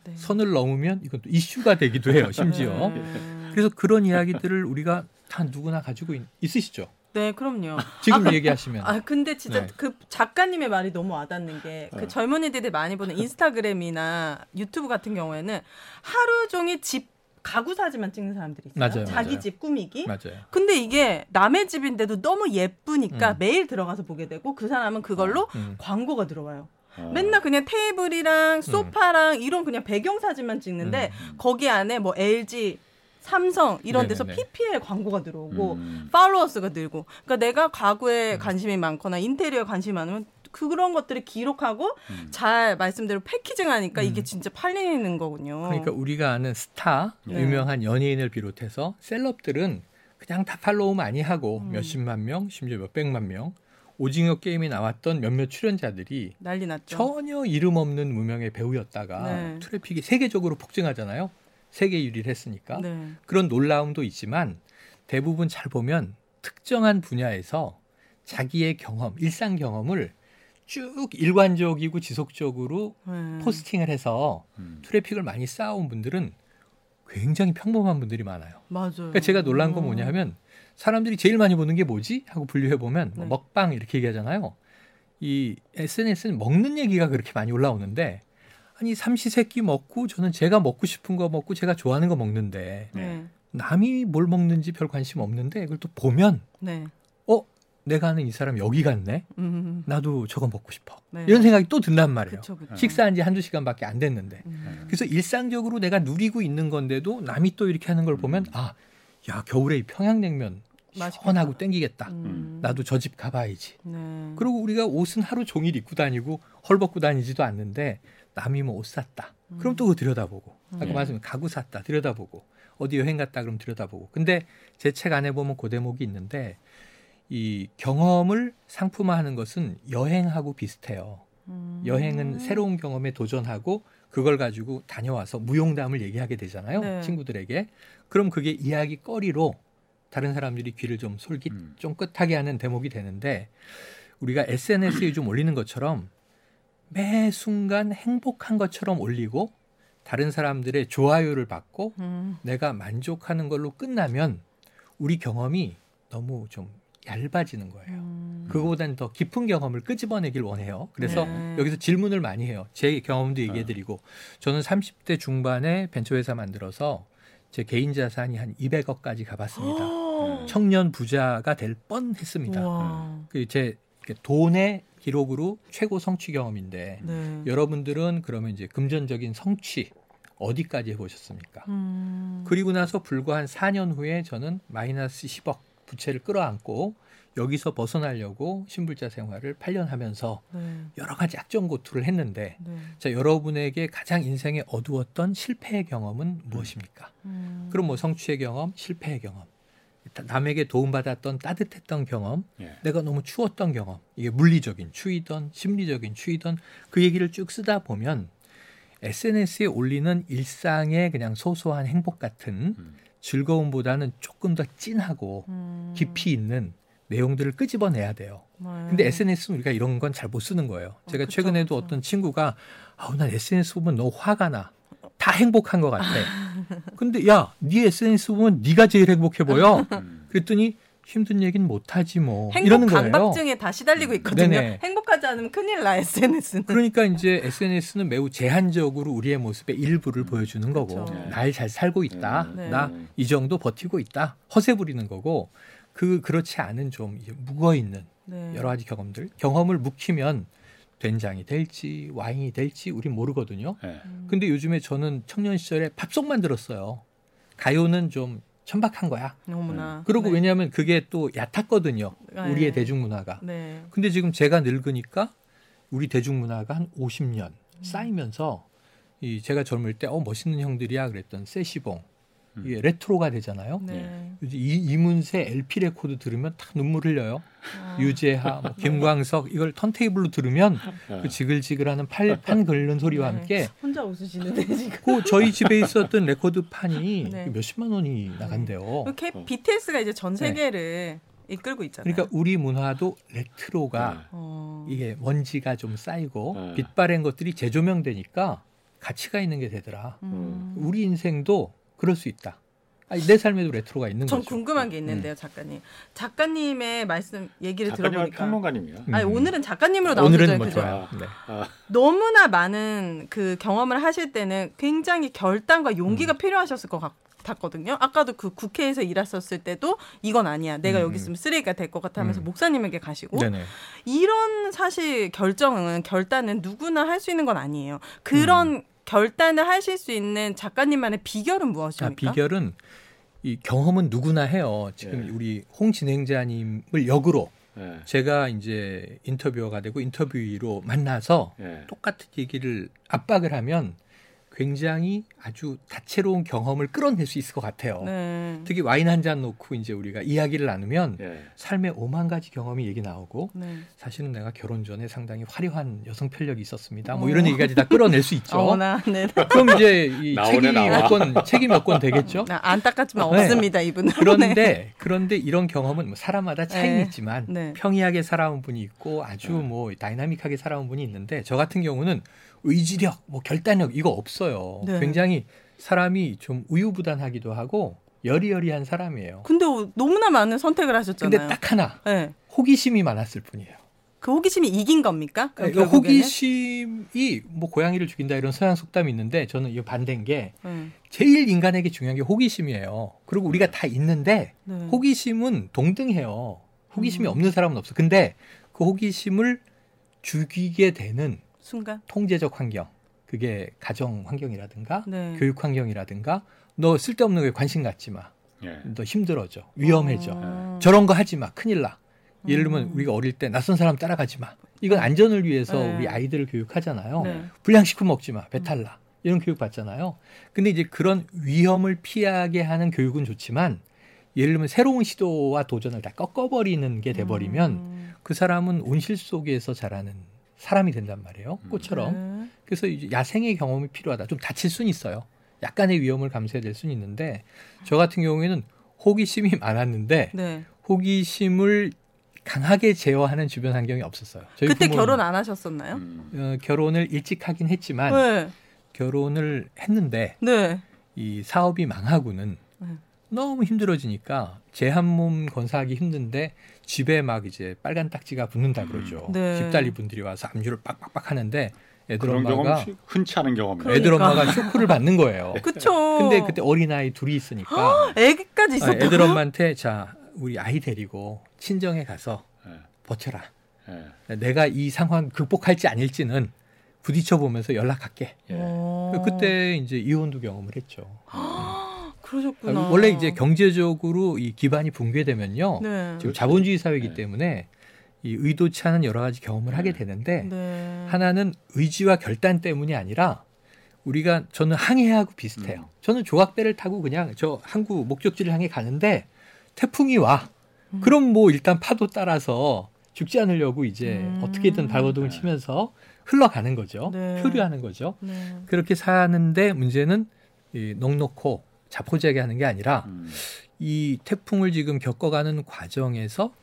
네. 선을 넘으면 이건 또 이슈가 되기도 해요. 심지어 음. 그래서 그런 이야기들을 우리가 다 누구나 가지고 있, 있으시죠. 네, 그럼요. 지금 얘기하시면 아 근데 진짜 네. 그 작가님의 말이 너무 와닿는 게그 어. 젊은이들이 많이 보는 인스타그램이나 유튜브 같은 경우에는 하루 종일 집 가구 사진만 찍는 사람들이 있어요. 맞아요, 자기 맞아요. 집 꾸미기. 맞아요. 근데 이게 남의 집인데도 너무 예쁘니까 음. 매일 들어가서 보게 되고 그 사람은 그걸로 음. 광고가 들어와요. 어. 맨날 그냥 테이블이랑 소파랑 이런 그냥 배경 사진만 찍는데 음. 거기 안에 뭐 LG, 삼성 이런 데서 네네네. PPL 광고가 들어오고 음. 팔로워스가 늘고 그러니까 내가 가구에 관심이 많거나 인테리어에 관심이 많으면 그런 것들을 기록하고 음. 잘 말씀대로 패키징하니까 음. 이게 진짜 팔리는 거군요. 그러니까 우리가 아는 스타, 네. 유명한 연예인을 비롯해서 셀럽들은 그냥 다 팔로우 많이 하고 음. 몇십만 명, 심지어 몇백만 명, 오징어 게임에 나왔던 몇몇 출연자들이 난리 났죠. 전혀 이름 없는 무명의 배우였다가 네. 트래픽이 세계적으로 폭증하잖아요. 세계 1위를 했으니까. 네. 그런 놀라움도 있지만 대부분 잘 보면 특정한 분야에서 자기의 경험, 일상 경험을 쭉 일관적이고 지속적으로 네. posting을 해서 음. 트래픽을 많이 쌓아온 분들은 굉장히 평범한 분들이 많아요. 맞아요. 그러니까 제가 놀란 건 뭐냐 하면 사람들이 제일 많이 보는 게 뭐지? 하고 분류해 보면 뭐 네. 먹방 이렇게 얘기하잖아요. 이 SNS는 먹는 얘기가 그렇게 많이 올라오는데 아니 삼시세끼 먹고 저는 제가 먹고 싶은 거 먹고 제가 좋아하는 거 먹는데 네. 남이 뭘 먹는지 별 관심 없는데 그걸 또 보면 네. 어 내가 아는 이 사람 여기 갔네 음. 나도 저거 먹고 싶어 네. 이런 생각이 또 든단 말이에요 그쵸, 그쵸. 식사한 지 한두 시간밖에 안 됐는데 음. 그래서 일상적으로 내가 누리고 있는 건데도 남이 또 이렇게 하는 걸 보면 아 야 겨울에 이 평양냉면 맛있겠다. 시원하고 땡기겠다 음. 나도 저 집 가봐야지 네. 그리고 우리가 옷은 하루 종일 입고 다니고 헐벗고 다니지도 않는데 남이 뭐 옷 샀다. 그럼 또 그거 들여다보고. 아까 음. 말씀 가구 샀다. 들여다보고. 어디 여행 갔다 그럼 들여다보고. 근데 제 책 안에 보면 그 대목이 있는데 이 경험을 상품화하는 것은 여행하고 비슷해요. 음. 여행은 새로운 경험에 도전하고 그걸 가지고 다녀와서 무용담을 얘기하게 되잖아요. 네. 친구들에게. 그럼 그게 이야기거리로 다른 사람들이 귀를 좀 솔깃, 음. 쫑긋하게 하는 대목이 되는데 우리가 SNS에 좀 올리는 것처럼 매 순간 행복한 것처럼 올리고 다른 사람들의 좋아요를 받고 음. 내가 만족하는 걸로 끝나면 우리 경험이 너무 좀 얇아지는 거예요. 음. 그거보다는 더 깊은 경험을 끄집어내길 원해요. 그래서 네. 여기서 질문을 많이 해요. 제 경험도 얘기해드리고 저는 30대 중반에 벤처회사 만들어서 제 개인 자산이 한 200억까지 가봤습니다. 어. 청년 부자가 될 뻔했습니다. 그제 돈의 기록으로 최고 성취 경험인데 네. 여러분들은 그러면 이제 금전적인 성취 어디까지 해보셨습니까? 음. 그리고 나서 불과 한 4년 후에 저는 마이너스 10억 부채를 끌어안고 여기서 벗어나려고 신불자 생활을 8년 하면서 네. 여러 가지 악정고투를 했는데 네. 자 여러분에게 가장 인생에 어두웠던 실패의 경험은 무엇입니까? 음. 그럼 뭐 성취의 경험, 실패의 경험, 남에게 도움받았던 따뜻했던 경험, 예. 내가 너무 추웠던 경험, 이게 물리적인 추위던 심리적인 추위던 그 얘기를 쭉 쓰다 보면 SNS에 올리는 일상의 그냥 소소한 행복 같은 음. 즐거움보다는 조금 더 찐하고 음. 깊이 있는 내용들을 끄집어내야 돼요. 네. 근데 SNS는 우리가 이런 건 잘 못 쓰는 거예요. 제가 어, 그쵸, 최근에도 그쵸. 어떤 친구가 아우 난 SNS 보면 너무 화가 나. 다 행복한 것 같아. 근데 야, 네 SNS 보면 네가 제일 행복해 보여. 음. 그랬더니 힘든 얘기는 못 하지 뭐. 행복 이러는 거예요. 강박증에 다 시달리고 있거든요. 네네. 행복하지 않으면 큰일 나 SNS는. 그러니까 이제 SNS는 매우 제한적으로 우리의 모습의 일부를 보여주는 거고 그렇죠. 날잘 살고 있다. 네. 나이 정도 버티고 있다. 허세 부리는 거고 그 그렇지 않은 좀 이제 묵어 있는 네. 여러 가지 경험들 경험을 묵히면 된장이 될지 와인이 될지 우린 모르거든요. 예. 음. 근데 요즘에 저는 청년 시절에 팝송만 들었어요. 가요는 좀 천박한 거야. 너무나. 그리고 네. 왜냐하면 그게 또 얕았거든요. 네. 우리의 대중문화가. 네. 근데 지금 제가 늙으니까 우리 대중문화가 한 50년 음. 쌓이면서 이 제가 젊을 때 어 멋있는 형들이야 그랬던 세시봉 음. 이게 retro가 되잖아요. 네. 요즘 이, 이문세 LP 레코드 들으면 다 눈물 흘려요. 아. 유재하, 뭐 김광석 이걸 턴테이블로 들으면 예. 그 지글지글하는 팔, 판 긁는 소리와 네. 함께 혼자 웃으시는데 지금. 그 저희 집에 있었던 레코드 판이 네. 몇십만 원이 나간대요. 이렇게 어. BTS가 이제 전 세계를 이끌고 있잖아요. 그러니까 우리 문화도 retro가 어. 이게 먼지가 좀 쌓이고 네. 빛바랜 것들이 재조명되니까 가치가 있는 게 되더라. 음. 우리 인생도 그럴 수 있다. 아니, 내 삶에도 retro가 있는 전 거죠. 궁금한 게 있는데요, 작가님. 작가님의 말씀 얘기를 작가님 들어보니까 평론가님이야. 음. 아니 오늘은 작가님으로 음. 나오셨잖아요. 오늘은 뭐? 좋아요. 네. 아, 너무나 많은 그 경험을 하실 때는 굉장히 결단과 용기가 음. 필요하셨을 것 같았거든요. 아까도 그 국회에서 일하셨을 때도 이건 아니야. 내가 음, 여기 있으면 쓰레기가 될 것 같아 하면서 음. 목사님에게 가시고 네네. 이런 사실 결정은 결단은 누구나 할 수 있는 건 아니에요. 그런 결단을 하실 수 있는 작가님만의 비결은 아, 무엇입니까? 비결은 이 경험은 누구나 해요. 지금 예. 우리 홍 진행자님을 역으로 예. 제가 이제 인터뷰어가 되고 인터뷰로 만나서 예. 똑같은 얘기를 압박을 하면 굉장히 아주 다채로운 경험을 끌어낼 수 있을 것 같아요. 네. 특히 와인 한 잔 놓고 이제 우리가 이야기를 나누면 예. 삶의 오만 가지 경험이 얘기 나오고 네. 사실은 내가 결혼 전에 상당히 화려한 여성 편력이 있었습니다. 뭐 어. 이런 얘기까지 다 끌어낼 수 있죠. 어나 네. 그럼 이제 이 권, 책이 몇권 되겠죠? 나 안타깝지만 네. 없습니다 이분은. 그런데 네. 그런데 이런 경험은 뭐 사람마다 차이는 네. 있지만 네. 평이하게 살아온 분이 있고 아주 네. 뭐 다이나믹하게 살아온 분이 있는데 저 같은 경우는 의지력, 뭐 결단력 이거 없어요. 네. 굉장히 사람이 좀 우유부단하기도 하고 여리여리한 사람이에요. 근데 너무나 많은 선택을 하셨잖아요. 근데 딱 하나 네. 호기심이 많았을 뿐이에요. 그 호기심이 이긴 겁니까? 그럼 그러니까 결국에는? 호기심이 뭐 고양이를 죽인다 이런 서양 속담이 있는데 저는 이 반대인 게 네. 제일 인간에게 중요한 게 호기심이에요. 그리고 우리가 다 있는데 네. 호기심은 동등해요. 호기심이 음. 없는 사람은 없어. 근데 그 호기심을 죽이게 되는 순간. 통제적 환경, 그게 가정 환경이라든가 네. 교육 환경이라든가 너 쓸데없는 거에 관심 갖지 마. 예. 너 힘들어져. 위험해져. 어. 저런 거 하지 마. 큰일 나. 예를 들면 음. 우리가 어릴 때 낯선 사람 따라가지 마. 이건 안전을 위해서 네. 우리 아이들을 교육하잖아요. 네. 불량식품 먹지 마. 배탈 나. 이런 교육 받잖아요. 근데 이제 그런 위험을 피하게 하는 교육은 좋지만 예를 들면 새로운 시도와 도전을 다 꺾어버리는 게 돼버리면 음. 그 사람은 온실 속에서 자라는 사람이 된단 말이에요. 음. 꽃처럼. 네. 그래서 이제 야생의 경험이 필요하다. 좀 다칠 수는 있어요. 약간의 위험을 감수해야 될 수는 있는데 저 같은 경우에는 호기심이 많았는데 네. 호기심을 강하게 제어하는 주변 환경이 없었어요. 저희 그때 부모는, 결혼 안 하셨었나요? 음. 어, 결혼을 일찍 하긴 했지만 네. 결혼을 했는데 네. 이 사업이 망하고는 네. 너무 힘들어지니까 제 한 몸 건사하기 힘든데 집에 막 이제 빨간 딱지가 붙는다 그러죠. 네. 집달리 분들이 와서 압류를 빡빡빡 하는데 애들 그런 엄마가 경험 흔치 않은 경험이에요. 그러니까. 애들 엄마가 쇼크를 받는 거예요. 그쵸. 근데 그때 어린 아이 둘이 있으니까 애기까지 아, 있었다고요? 애들 엄마한테 자 우리 아이 데리고 친정에 가서 예. 버텨라. 예. 내가 이 상황 극복할지 아닐지는 부딪혀 보면서 연락할게. 예. 어. 그때 이제 이혼도 경험을 했죠. 그러셨구나. 아, 원래 이제 경제적으로 이 기반이 붕괴되면요. 네. 지금 자본주의 사회이기 네. 때문에 이 의도치 않은 여러 가지 경험을 하게 되는데 네. 하나는 의지와 결단 때문이 아니라 우리가 저는 항해하고 비슷해요. 음. 저는 조각배를 타고 그냥 저 항구 목적지를 향해 가는데 태풍이 와. 음. 그럼 뭐 일단 파도 따라서 죽지 않으려고 이제 음. 어떻게든 발버둥을 네. 치면서 흘러가는 거죠. 네. 표류하는 거죠. 네. 그렇게 사는데 문제는 이 넉넉고 자포자기 하는 게 아니라 음. 이 태풍을 지금 겪어가는 과정에서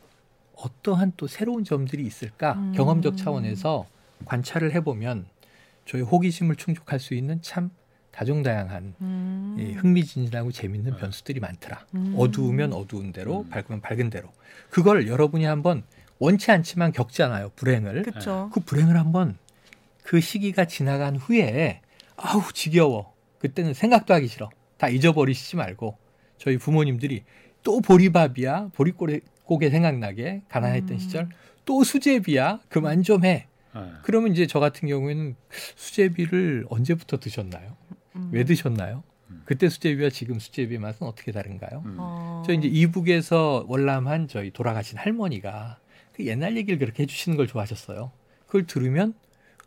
어떠한 또 새로운 점들이 있을까 음. 경험적 차원에서 관찰을 해보면 저희 호기심을 충족할 수 있는 참 다종다양한 음. 이 흥미진진하고 재밌는 네. 변수들이 많더라. 음. 어두우면 어두운 대로 음. 밝으면 밝은 대로 그걸 여러분이 한번 원치 않지만 겪잖아요 불행을 그렇죠. 그 불행을 한번 그 시기가 지나간 후에 아우 지겨워 그때는 생각도 하기 싫어 다 잊어버리시지 말고 저희 부모님들이 또 보리밥이야 보리고개 생각나게 가난했던 음. 시절 또 수제비야 그만 좀 해 네. 그러면 이제 저 같은 경우에는 수제비를 언제부터 드셨나요 음. 왜 드셨나요 음. 그때 수제비와 지금 수제비의 맛은 어떻게 다른가요 음. 어. 저 이제 이북에서 월남한 저희 돌아가신 할머니가 그 옛날 얘기를 그렇게 해주시는 걸 좋아하셨어요. 그걸 들으면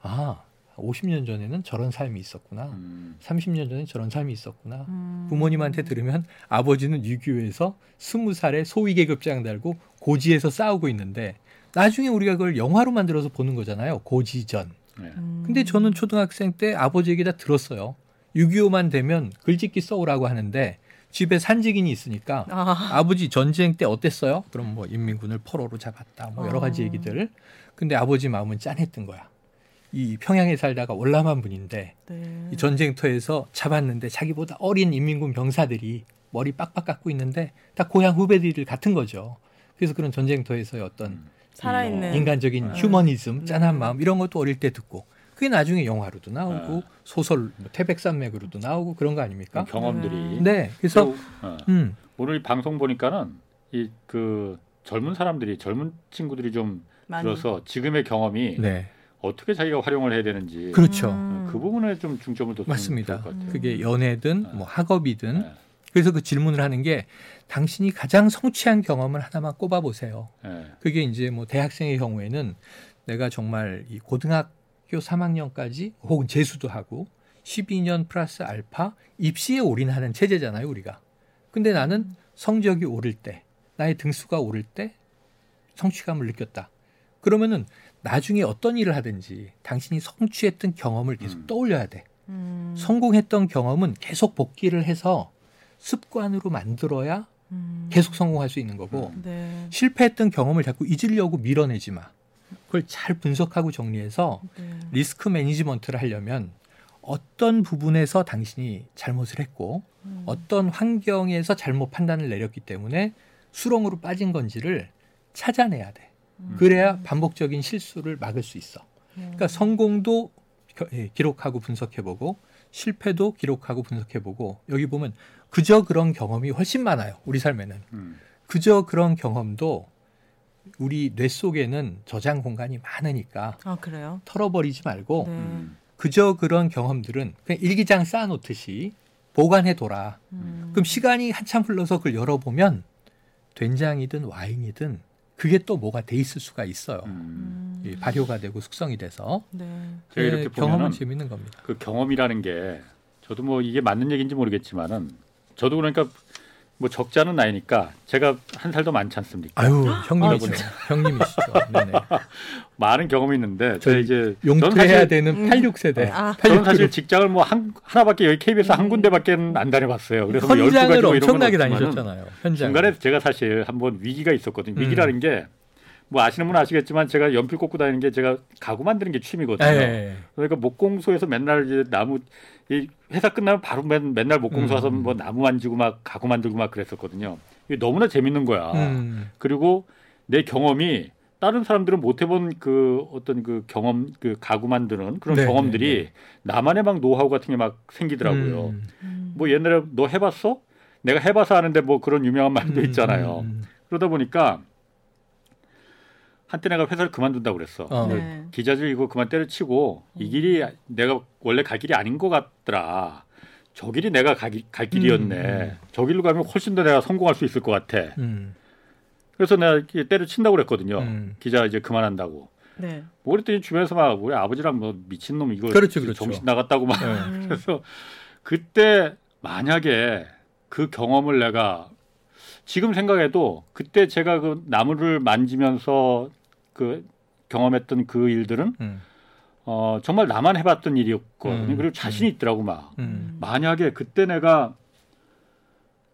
아 50년 전에는 저런 삶이 있었구나. 음. 30년 전에 저런 삶이 있었구나. 음. 부모님한테 들으면 아버지는 유교에서 스무 살에 소위 계급장 달고 고지에서 싸우고 있는데 나중에 우리가 그걸 영화로 만들어서 보는 거잖아요. 고지전. 네. 음. 근데 저는 초등학생 때 아버지 얘기 다 들었어요. 6.25만 되면 글짓기 써오라고 하는데 집에 산직인이 있으니까 아. 아버지 전쟁 때 어땠어요? 그럼 뭐 인민군을 포로로 잡았다. 뭐 여러 가지 어. 얘기들. 근데 아버지 마음은 짠했던 거야. 이 평양에 살다가 월남한 분인데 네. 이 전쟁터에서 잡았는데 자기보다 어린 인민군 병사들이 머리 빡빡 깎고 있는데 다 고향 후배들 같은 거죠. 그래서 그런 전쟁터에서의 어떤 음. 살아있는 인간적인 네. 휴머니즘, 짠한 네. 마음 이런 것도 어릴 때 듣고 그게 나중에 영화로도 나오고 네. 소설 뭐 태백산맥으로도 나오고 그런 거 아닙니까? 그 경험들이. 네. 그래서 그리고, 어, 음. 오늘 이 방송 보니까는 이 그 젊은 사람들이 젊은 친구들이 좀 많이. 들어서 지금의 경험이 네. 어떻게 자기가 활용을 해야 되는지 그렇죠. 음. 그 부분에 좀 중점을 뒀으면 맞습니다. 좋을 것 같아요. 그게 연애든 네. 뭐 학업이든 네. 그래서 그 질문을 하는 게 당신이 가장 성취한 경험을 하나만 꼽아 보세요. 네. 그게 이제 뭐 대학생의 경우에는 내가 정말 이 고등학교 3학년까지 혹은 재수도 하고 12년 플러스 알파 입시에 올인하는 체제잖아요, 우리가. 근데 나는 성적이 오를 때, 나의 등수가 오를 때 성취감을 느꼈다. 그러면은 나중에 어떤 일을 하든지 당신이 성취했던 경험을 계속 음. 떠올려야 돼. 음. 성공했던 경험은 계속 복기를 해서 습관으로 만들어야 음. 계속 성공할 수 있는 거고 음. 네. 실패했던 경험을 자꾸 잊으려고 밀어내지 마. 그걸 잘 분석하고 정리해서 네. 리스크 매니지먼트를 하려면 어떤 부분에서 당신이 잘못을 했고 음. 어떤 환경에서 잘못 판단을 내렸기 때문에 수렁으로 빠진 건지를 찾아내야 돼. 음. 그래야 반복적인 실수를 막을 수 있어. 음. 그러니까 성공도 겨- 예, 기록하고 분석해보고 실패도 기록하고 분석해보고 여기 보면 그저 그런 경험이 훨씬 많아요. 우리 삶에는. 음. 그저 그런 경험도 우리 뇌 속에는 저장 공간이 많으니까 아 그래요? 털어버리지 말고 네. 음. 그저 그런 경험들은 그냥 일기장 쌓아놓듯이 보관해둬라. 음. 그럼 시간이 한참 흘러서 그걸 열어보면 된장이든 와인이든 그게 또 뭐가 돼 있을 수가 있어요. 음. 음. 이 발효가 되고 숙성이 돼서 네. 제가 예, 이렇게 경험은 보면은 재밌는 겁니다. 그 경험이라는 게 저도 뭐 이게 맞는 얘기인지 모르겠지만은 저도 그러니까 뭐 적지 않은 나이니까 제가 한 살도 많지 않습니까? 아유 아. 진짜. 형님이시죠. 네네. 많은 경험이 있는데 제가 이제 용퇴해야 되는 음. 86세대. 아. 저는 사실 직장을 뭐 한 하나밖에 여기 KBS 한 군데밖에 안 다녀봤어요. 그래서 뭐 현장을 뭐 엄청나게 다니셨잖아요. 현장. 중간에 제가 사실 한번 위기가 있었거든요. 음. 위기라는 게뭐 아시는 분은 아시겠지만 제가 연필 꽂고 다니는 게 제가 가구 만드는 게 취미거든요. 예. 그러니까 목공소에서 맨날 이제 나무 이 회사 끝나면 바로 맨, 맨날 목공소 와서 음. 뭐 나무 만지고 막 가구 만들고 막 그랬었거든요. 이게 너무나 재밌는 거야. 음. 그리고 내 경험이 다른 사람들은 못 해본 그 어떤 그 경험 그 가구 만드는 그런 네, 경험들이 네, 네. 나만의 막 노하우 같은 게 막 생기더라고요. 음. 음. 뭐 옛날에 너 해봤어? 내가 해봐서 하는데 뭐 그런 유명한 말도 음, 있잖아요. 음, 음. 그러다 보니까 한때 내가 회사를 그만둔다고 그랬어. 어. 네. 기자들 이거 그만 때려치고 이 길이 내가 원래 갈 길이 아닌 것 같더라. 저 길이 내가 가, 갈 길이었네. 음. 저 길로 가면 훨씬 더 내가 성공할 수 있을 것 같아. 음. 그래서 내가 때려친다고 그랬거든요. 음. 기자 이제 그만한다고. 네. 뭐 그랬더니 주변에서 막 우리 아버지랑 뭐 미친 놈 이거 그렇죠, 그렇죠. 정신 나갔다고 막 네. 음. 그래서 그때 만약에 그 경험을 내가 지금 생각해도 그때 제가 그 나무를 만지면서 그 경험했던 그 일들은 음. 어, 정말 나만 해봤던 일이었거든요. 음. 그리고 자신이 있더라고 막. 음. 만약에 그때 내가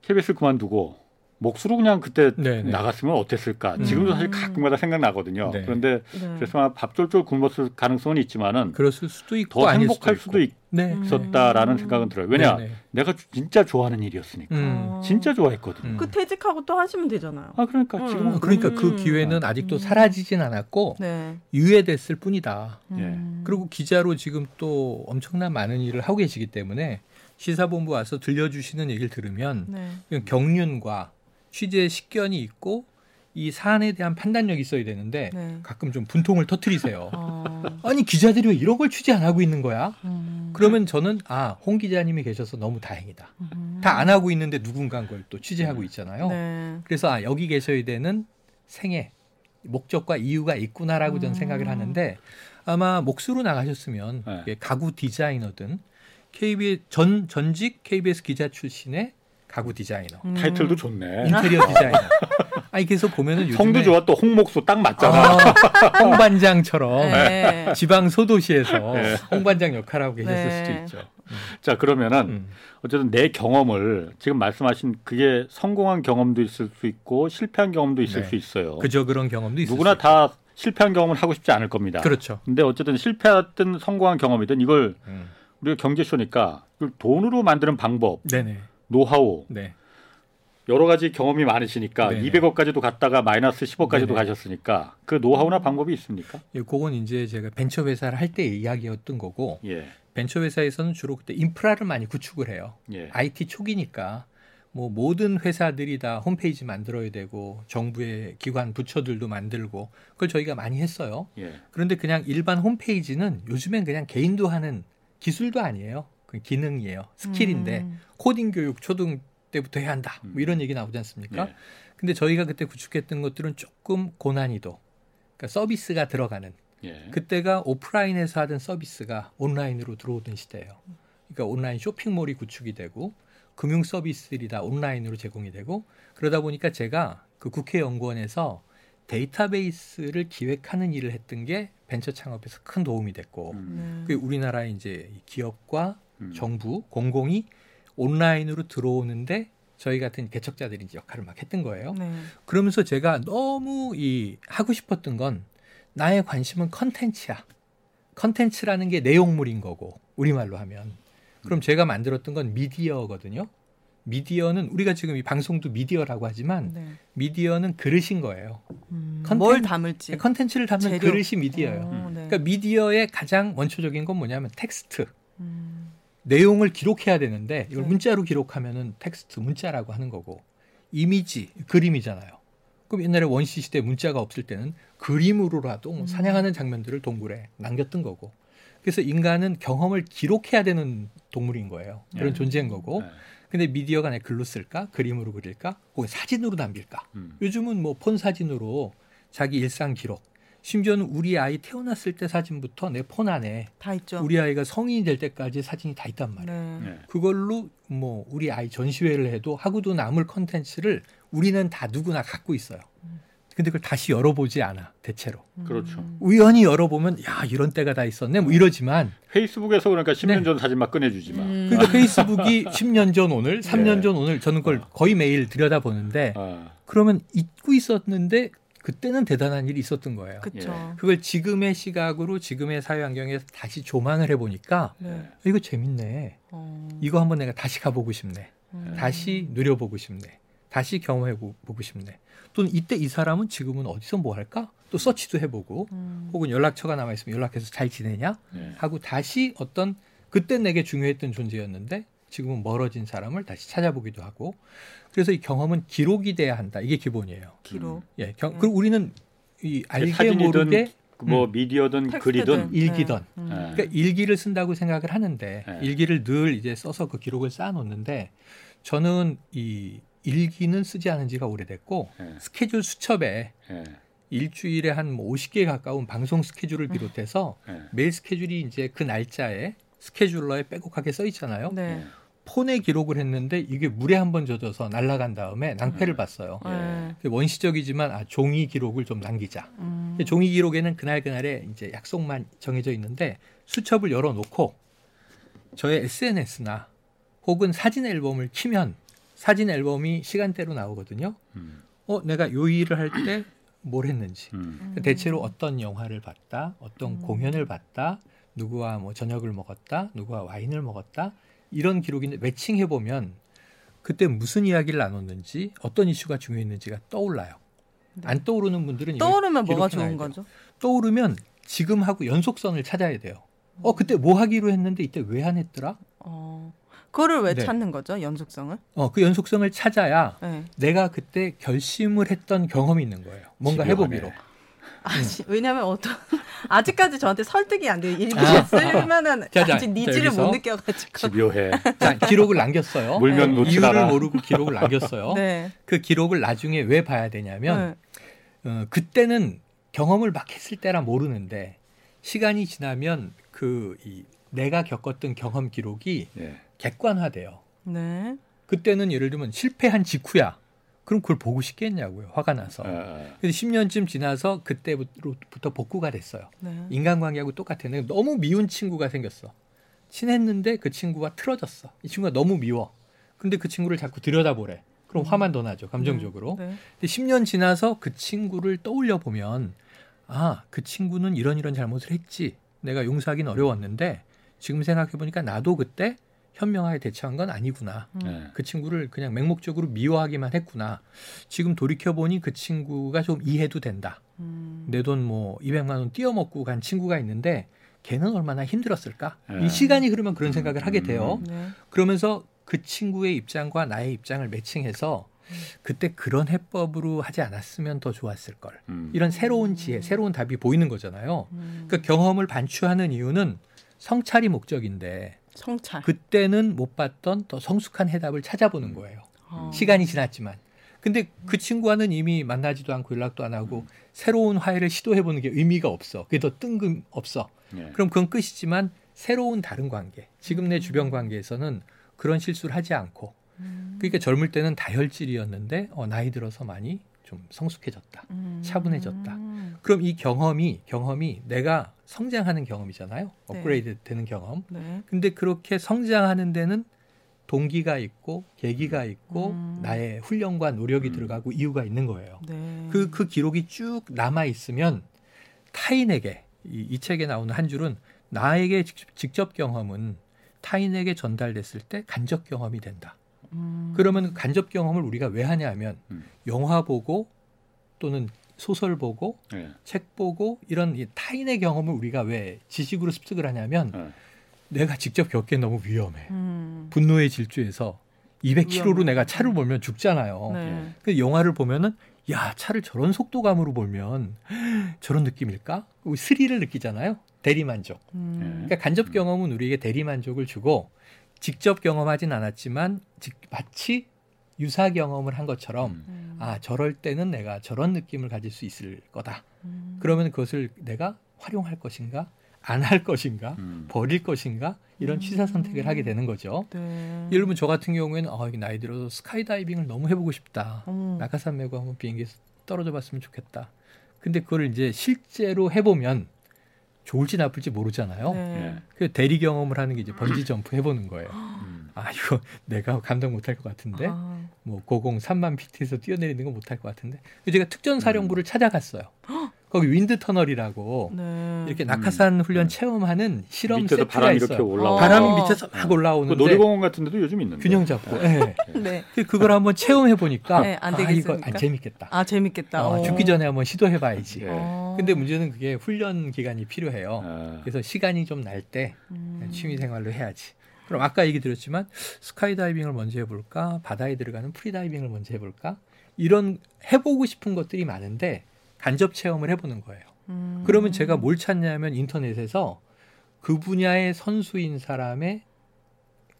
KBS 그만두고 목수로 그냥 그때 네, 네. 나갔으면 어땠을까? 음. 지금도 사실 가끔마다 생각나거든요. 네. 그런데 네. 그래서 아마 밥 쫄쫄 굶었을 가능성은 있지만은 그랬을 수도 있고 더 행복할 수도 수도 있고. 네. 음. 있었다라는 생각은 들어요. 왜냐, 네, 네. 내가 진짜 좋아하는 일이었으니까. 음. 어. 진짜 좋아했거든요. 음. 그 퇴직하고 또 하시면 되잖아요. 아 그러니까 음. 지금은 그러니까 그 음. 기회는 아직도 음. 사라지진 않았고 네. 유예됐을 뿐이다. 음. 그리고 기자로 지금 또 엄청난 많은 일을 하고 계시기 때문에 시사본부 와서 들려주시는 얘기를 들으면 네. 경륜과 취재 식견이 있고 이 사안에 대한 판단력이 있어야 되는데 네. 가끔 좀 분통을 터트리세요. 어. 아니 기자들이 왜 이런 걸 취재 안 하고 있는 거야? 음. 그러면 저는 아 홍 기자님이 계셔서 너무 다행이다. 음. 다안 하고 있는데 누군가 그걸 또 취재하고 있잖아요. 네. 그래서 아 여기 계셔야 되는 생애 목적과 이유가 있구나라고 저는 음. 생각을 하는데 아마 몫으로 나가셨으면 네. 가구 디자이너든 KBS 전 전직 KBS 기자 출신의 가구 디자이너, 음. 타이틀도 좋네. 인테리어 디자이너. 아니 그래서 보면은 요즘에 성도 좋아 또 홍목소 딱 맞잖아. 아, 홍반장처럼 네. 지방 소도시에서 네. 홍반장 역할하고 계셨을 네. 수도 있죠. 자 그러면은 음. 어쨌든 내 경험을 지금 말씀하신 그게 성공한 경험도 있을 수 있고 실패한 경험도 있을 네. 수 있어요. 그저 그런 경험도 있을 누구나 수 있고. 다 실패한 경험을 하고 싶지 않을 겁니다. 그렇죠. 근데 어쨌든 실패했든 성공한 경험이든 이걸 음. 우리가 경제쇼니까 이걸 돈으로 만드는 방법, 네네. 노하우 네. 여러 가지 경험이 많으시니까 네네. 200억까지도 갔다가 마이너스 10억까지도 네네. 가셨으니까 그 노하우나 방법이 있습니까? 예, 그건 이제 제가 벤처 회사를 할 때 이야기였던 거고 예, 벤처 회사에서는 주로 그때 인프라를 많이 구축을 해요. 예, IT 초기니까 뭐 모든 회사들이 다 홈페이지 만들어야 되고 정부의 기관 부처들도 만들고 그걸 저희가 많이 했어요. 예. 그런데 그냥 일반 홈페이지는 요즘엔 그냥 개인도 하는 기술도 아니에요. 그 기능이에요. 스킬인데 음. 코딩 교육 초등 때부터 해야 한다. 뭐 이런 얘기 나오지 않습니까? 예. 근데 저희가 그때 구축했던 것들은 조금 고난이도, 그러니까 서비스가 들어가는 예. 그때가 오프라인에서 하던 서비스가 온라인으로 들어오던 시대예요. 그러니까 온라인 쇼핑몰이 구축이 되고 금융 서비스들이 다 온라인으로 제공이 되고 그러다 보니까 제가 그 국회연구원에서 데이터베이스를 기획하는 일을 했던 게 벤처 창업에서 큰 도움이 됐고 음, 네. 그 우리나라의 이제 이 기업과 음. 정부 공공이 온라인으로 들어오는데 저희 같은 개척자들이 이제 역할을 막 했던 거예요. 네. 그러면서 제가 너무 이 하고 싶었던 건 나의 관심은 컨텐츠야. 컨텐츠라는 게 내용물인 거고 우리말로 하면 그럼 제가 만들었던 건 미디어거든요. 미디어는 우리가 지금 이 방송도 미디어라고 하지만 네. 미디어는 그릇인 거예요. 음. 컨텐- 뭘 담을지. 컨텐츠를 담는 재료. 그릇이 미디어예요. 어, 네. 그러니까 미디어의 가장 원초적인 건 뭐냐면 텍스트. 음. 내용을 기록해야 되는데 이걸 네. 문자로 기록하면은 텍스트 문자라고 하는 거고 이미지 그림이잖아요. 그럼 옛날에 원시 시대 문자가 없을 때는 그림으로라도 뭐 음. 사냥하는 장면들을 동굴에 남겼던 거고. 그래서 인간은 경험을 기록해야 되는 동물인 거예요. 그런 네. 존재인 거고. 네. 근데 미디어가 내 글로 쓸까? 그림으로 그릴까? 혹은 사진으로 남길까? 음. 요즘은 뭐 폰 사진으로 자기 일상 기록. 심지어는 우리 아이 태어났을 때 사진부터 내 폰 안에 다 있죠. 우리 아이가 성인이 될 때까지 사진이 다 있단 말이에요. 네. 네. 그걸로 뭐 우리 아이 전시회를 해도 하고도 남을 컨텐츠를 우리는 다 누구나 갖고 있어요. 근데 그걸 다시 열어보지 않아 대체로. 그렇죠. 음. 우연히 열어보면 야 이런 때가 다 있었네 뭐 이러지만 페이스북에서 그러니까 10년 네. 전 사진 막 꺼내주지 마. 음. 그러니까 페이스북이 10년 전 오늘, 3년 네. 전 오늘 저는 그걸 거의 매일 들여다 보는데 아, 그러면 잊고 있었는데 그때는 대단한 일이 있었던 거예요. 그렇죠. 그걸 지금의 시각으로 지금의 사회 환경에서 다시 조망을 해보니까 네. 이거 재밌네. 어. 이거 한번 내가 다시 가보고 싶네. 음. 다시 누려보고 싶네. 다시 경험해 보고 싶네. 또는 이때 이 사람은 지금은 어디서 뭐 할까? 또 서치도 해보고 음. 혹은 연락처가 남아 있으면 연락해서 잘 지내냐 네. 하고 다시 어떤 그때 내게 중요했던 존재였는데 지금은 멀어진 사람을 다시 찾아보기도 하고 그래서 이 경험은 기록이 돼야 한다. 이게 기본이에요. 기록. 예, 경, 음. 그리고 우리는 이 알게 사진이든 모르게 뭐 미디어든 텍스트든. 글이든 일기든. 음. 네. 그러니까 일기를 쓴다고 생각을 하는데 네. 일기를 늘 이제 써서 그 기록을 쌓아놓는데 저는 이 일기는 쓰지 않은 지가 오래됐고 네. 스케줄 수첩에 예. 일주일에 한 50개 가까운 방송 스케줄을 음. 비롯해서 예. 매일 스케줄이 이제 그 날짜에 스케줄러에 빼곡하게 써 있잖아요. 네. 폰에 기록을 했는데 이게 물에 한 번 젖어서 날아간 다음에 낭패를 봤어요. 네. 원시적이지만 아, 종이 기록을 좀 남기자. 음. 종이 기록에는 그날 그날의 이제 약속만 정해져 있는데 수첩을 열어놓고 저의 SNS나 혹은 사진 앨범을 키면 사진 앨범이 시간대로 나오거든요. 음. 어, 내가 요 일을 할 때 뭘 했는지. 음. 대체로 어떤 영화를 봤다, 어떤 음. 공연을 봤다, 누구와 뭐 저녁을 먹었다, 누구와 와인을 먹었다 이런 기록인데 매칭해 보면 그때 무슨 이야기를 나눴는지 어떤 이슈가 중요했는지가 떠올라요. 네. 안 떠오르는 분들은 떠오르면 뭐가 좋은 돼요. 거죠? 떠오르면 지금 하고 연속선을 찾아야 돼요. 어 그때 뭐 하기로 했는데 이때 왜 안 했더라? 어. 그거를 왜 네. 찾는 거죠? 연속성을? 어 그 연속성을 찾아야 네. 내가 그때 결심을 했던 경험이 있는 거예요. 뭔가. 해보기로. 아, 지- 왜냐면 어떤 아직까지 저한테 설득이 안 돼요. 일부러 아. 쓸만한 자, 자, 아직 자, needs를. 못 느껴가지고. 집요해. 자 기록을 남겼어요. 물면 놓지 이유를. 모르고 기록을 남겼어요. 네. 그 기록을 나중에 왜 봐야 되냐면 네. 어, 그때는 경험을 막 했을 때라 모르는데 시간이 지나면 그 이, 내가 겪었던 경험 기록이 예. 객관화돼요. 네. 그때는 예를 들면 실패한 직후야. 그럼 그걸 보고 싶겠냐고요. 화가 나서. 어, 어. 근데 10년쯤 지나서 그때부터 복구가 됐어요. 네. 인간관계하고 똑같았는데 너무 미운 친구가 생겼어. 친했는데 그 친구가 틀어졌어. 이 친구가 너무 미워. 근데 그 친구를 자꾸 들여다보래. 그럼 화만 더 나죠. 감정적으로. 네. 근데 10년 지나서 그 친구를 떠올려 보면 아, 그 친구는 이런 이런 잘못을 했지. 내가 용서하기는 어려웠는데 지금 생각해 보니까 나도 그때 현명하게 대처한 건 아니구나. 음. 예. 그 친구를 그냥 맹목적으로 미워하기만 했구나. 지금 돌이켜 보니 그 친구가 좀 이해도 된다. 음. 내돈 뭐 200만 원 띄어먹고 간 친구가 있는데 걔는 얼마나 힘들었을까? 예. 이 시간이 흐르면 그런 생각을 하게 돼요. 네. 그러면서 그 친구의 입장과 나의 입장을 매칭해서 그때 그런 해법으로 하지 않았으면 더 좋았을 걸. 음. 이런 새로운 지혜, 새로운 답이 보이는 거잖아요. 음. 그러니까 경험을 반추하는 이유는 성찰이 목적인데 성찰. 그때는 못 봤던 더 성숙한 해답을 찾아보는 거예요. 어. 시간이 지났지만. 근데 그 친구와는 이미 만나지도 않고 연락도 안 하고 새로운 화해를 시도해 보는 게 의미가 없어. 그게 더 뜬금 없어. 예. 그럼 그건 끝이지만 새로운 다른 관계, 지금 내 주변 관계에서는 그런 실수를 하지 않고 음. 그러니까 젊을 때는 다혈질이었는데 어, 나이 들어서 많이 좀 성숙해졌다. 음. 차분해졌다. 그럼 이 경험이 경험이 내가 성장하는 경험이잖아요. 네. 업그레이드 되는 경험. 네. 근데 그렇게 성장하는 데는 동기가 있고 계기가 있고 음. 나의 훈련과 노력이 음. 들어가고 이유가 있는 거예요. 네. 그, 그 기록이 쭉 남아 있으면 타인에게 이, 이 책에 나오는 한 줄은 나에게 직접, 직접 경험은 타인에게 전달됐을 때 간접 경험이 된다. 음. 그러면 그 간접 경험을 우리가 왜 하냐 하면 음. 영화 보고 또는 소설 보고 예. 책 보고 이런 이 타인의 경험을 우리가 왜 지식으로 습득을 하냐면 어. 내가 직접 겪기엔 너무 위험해. 음. 분노의 질주에서 200km로 위험해. 내가 차를 몰면 죽잖아요. 네. 그 영화를 보면은 야 차를 저런 속도감으로 몰면 저런 느낌일까? 그 스릴을 느끼잖아요. 대리만족. 음. 그러니까 간접 경험은 우리에게 대리만족을 주고 직접 경험하진 않았지만 직- 마치 유사 경험을 한 것처럼 음. 음. 아 저럴 때는 내가 저런 느낌을 가질 수 있을 거다. 음. 그러면 그것을 내가 활용할 것인가 안 할 것인가 음. 버릴 것인가 이런 취사 선택을 하게 되는 거죠. 네. 예를 들면 저 같은 경우에는 아, 이게 나이 들어서 스카이다이빙을 너무 해보고 싶다. 음. 낙하산 메고 한번 비행기에서 떨어져 봤으면 좋겠다. 근데 그걸 이제 실제로 해보면 좋을지 나쁠지 모르잖아요. 네. 예. 그 대리 경험을 하는 게 이제 번지 점프 해보는 거예요. 음. 아 이거 내가 감당 못할 것 같은데 아. 뭐 고공 3만 피트에서 뛰어내리는 건 못할 것 같은데 제가 특전 사령부를 찾아갔어요. 거기 윈드 터널이라고 네. 이렇게 낙하산 음. 훈련 네. 체험하는 실험 밑에서 세트가 바람이 있어요. 이렇게 올라오고 어. 바람이 밑에서 막그 올라오는데 놀이공원 같은 데도 요즘 있는데. 균형 잡고. 예. 네. 그- 그걸 한번 체험해 보니까 네, 안아 이거 되겠습니까? 안 재밌겠다. 아 재밌겠다. 어, 어. 죽기 전에 한번 시도해 봐야지. 예. 어. 근데 문제는 그게 훈련 기간이 필요해요. 아. 그래서 시간이 좀 날때 음. 취미 생활로 해야지. 그럼 아까 얘기 드렸지만 스카이다이빙을 먼저 해볼까, 바다에 들어가는 프리다이빙을 먼저 해볼까, 이런 해보고 싶은 것들이 많은데 간접 체험을 해보는 거예요. 음. 그러면 제가 뭘 찾냐면 인터넷에서 그 분야의 선수인 사람의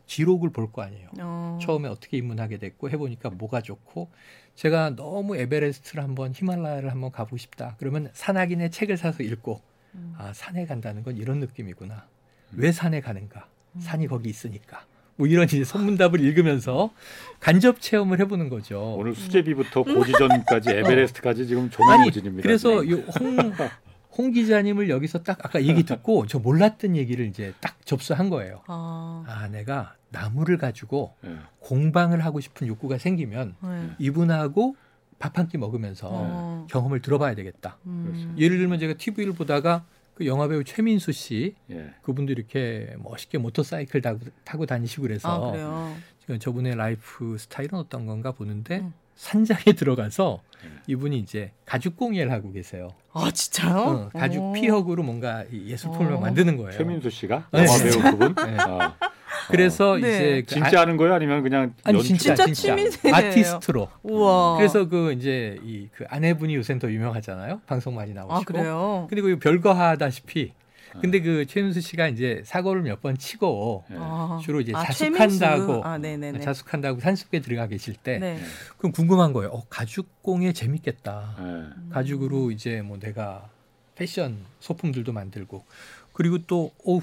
기록을 볼 거 아니에요. 어. 처음에 어떻게 입문하게 됐고 해보니까 뭐가 좋고 제가 너무 에베레스트를 한번 히말라야를 한번 가보고 싶다. 그러면 산악인의 책을 사서 읽고 음. 아 산에 간다는 건 이런 느낌이구나. 왜 산에 가는가? 산이 거기 있으니까. 뭐 이런 이제 선문답을 읽으면서 간접 체험을 해보는 거죠. 오늘 수제비부터 고지전까지 에베레스트까지 지금 조만고진입니다. 그래서 이홍 홍 기자님을 여기서 딱 아까 얘기 듣고 저 몰랐던 얘기를 이제 딱 접수한 거예요. 아, 아, 내가 나무를 가지고 예. 공방을 하고 싶은 욕구가 생기면 네. 이분하고 밥 한 끼 먹으면서 어. 경험을 들어봐야 되겠다. 음. 예를 들면 제가 TV를 보다가 그 영화 배우 최민수 씨 예. 그분도 이렇게 멋있게 모터사이클 타고, 타고 다니시고 아, 그래서 그래요. 지금 저분의 라이프 스타일은 어떤 건가 보는데 음. 산장에 들어가서 네. 이분이 이제 가죽 공예를 하고 계세요. 아, 진짜요? 어, 가죽 오. 피혁으로 뭔가 이 예술품을 어. 만드는 거예요. 최민수 씨가 네, 영화 배우 그분. 네. 아, 그래서 네. 이제 그 진짜 하는 거예요? 아니면 그냥 아, 아니 연출? 진짜 진짜 취미생이에요. 아티스트로. 우와. 그래서 그 이제 이 그 아내분이 요새는 더 유명하잖아요. 방송 많이 나오시고. 아, 그래요? 근데 그 별거 하다시피. 아. 근데 그 최민수 씨가 이제 사고를 몇 번 치고 예. 아. 주로 이제 아, 자숙한다고. 아, 네네네. 자숙한다고 산속에 들어가 계실 때 네. 그럼 궁금한 거예요. 어, 가죽 공예 재밌겠다. 예. 가죽으로 이제 뭐 내가 패션 소품들도 만들고 그리고 또 어우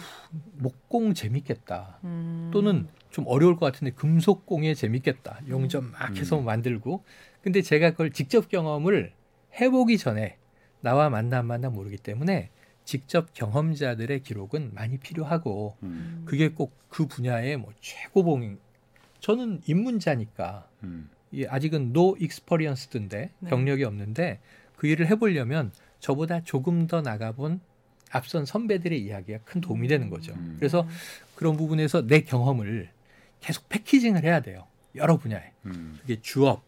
목공 재밌겠다. 음. 또는 좀 어려울 것 같은데 금속 공예 재밌겠다. 용접 막 해서 음. 만들고. 근데 제가 그걸 직접 경험을 해보기 전에 나와 맞나 안 맞나 모르기 때문에 직접 경험자들의 기록은 많이 필요하고 음. 그게 꼭 그 분야의 뭐 최고봉. 저는 입문자니까 음. 이 아직은 no experienced인데 네. 경력이 없는데 그 일을 해보려면 저보다 조금 더 나가본 앞선 선배들의 이야기가 큰 도움이 되는 거죠. 음. 그래서 그런 부분에서 내 경험을 계속 패키징을 해야 돼요. 여러 분야에. 음. 그게 주업,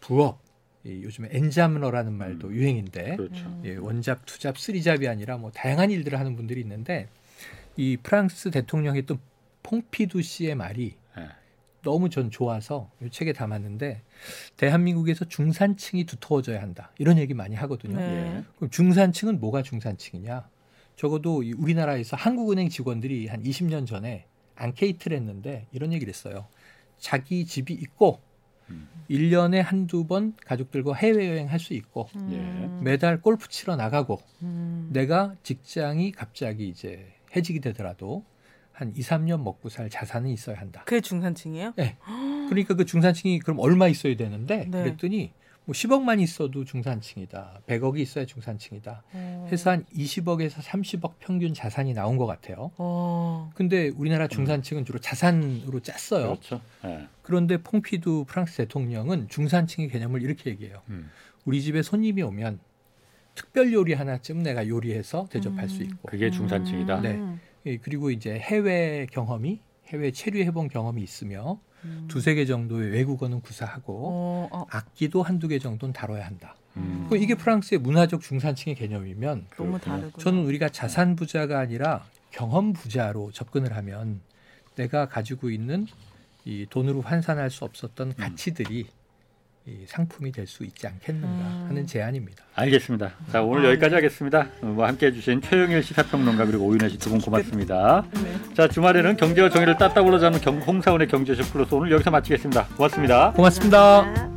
부업, 이 요즘에 엔잡러라는 말도 음. 유행인데 그렇죠. 예, 원잡, 투잡, 쓰리잡이 아니라 뭐 다양한 일들을 하는 분들이 있는데 이 프랑스 대통령이 또 퐁피두 씨의 말이 예. 너무 전 좋아서 이 책에 담았는데 대한민국에서 중산층이 두터워져야 한다 이런 얘기 많이 하거든요. 네. 예. 그럼 중산층은 뭐가 중산층이냐? 적어도 이 우리나라에서 한국은행 직원들이 한 20년 전에 앙케이트를 했는데 이런 얘기를 했어요. 자기 집이 있고 음. 1년에 한두 번 가족들과 해외여행 할 수 있고 음. 매달 골프 치러 나가고 음. 내가 직장이 갑자기 이제 해직이 되더라도 한 2, 3년 먹고 살 자산은 있어야 한다. 그게 중산층이에요? 그러니까 그 중산층이 그럼 얼마 있어야 되는데 네. 그랬더니 뭐 10억만 있어도 중산층이다. 100억이 있어야 중산층이다. 어. 해서 한 20억에서 30억 평균 자산이 나온 것 같아요. 어. 근데 우리나라 중산층은 주로 자산으로 짰어요. 그렇죠. 예. 그런데 퐁피두 프랑스 대통령은 중산층의 개념을 이렇게 얘기해요. 음. 우리 집에 손님이 오면 특별 요리 하나쯤 내가 요리해서 대접할 수 음. 있고 그게 중산층이다. 네. 예, 그리고 이제 해외 경험이 해외 체류해본 경험이 있으며 음. 두세 개 정도의 외국어는 구사하고 어, 어, 악기도 한두 개 정도는 다뤄야 한다. 음. 그 이게 프랑스의 문화적 중산층의 개념이면 너무. 저는 우리가 자산 부자가 아니라 경험 부자로 접근을 하면 내가 가지고 있는 이 돈으로 환산할 수 없었던 가치들이 이 상품이 될 수 있지 않겠는가 음. 하는 제안입니다. 알겠습니다. 자 오늘 아, 여기까지 네. 하겠습니다. 어, 뭐 함께해 주신 최영일 시사평론가 그리고 오윤혜 씨 두 분 고맙습니다. 네. 자 주말에는 경제와 정의를 따따블로 잡는 경, 홍사원의 경제쇼 플러스 오늘 여기서 마치겠습니다. 고맙습니다. 고맙습니다.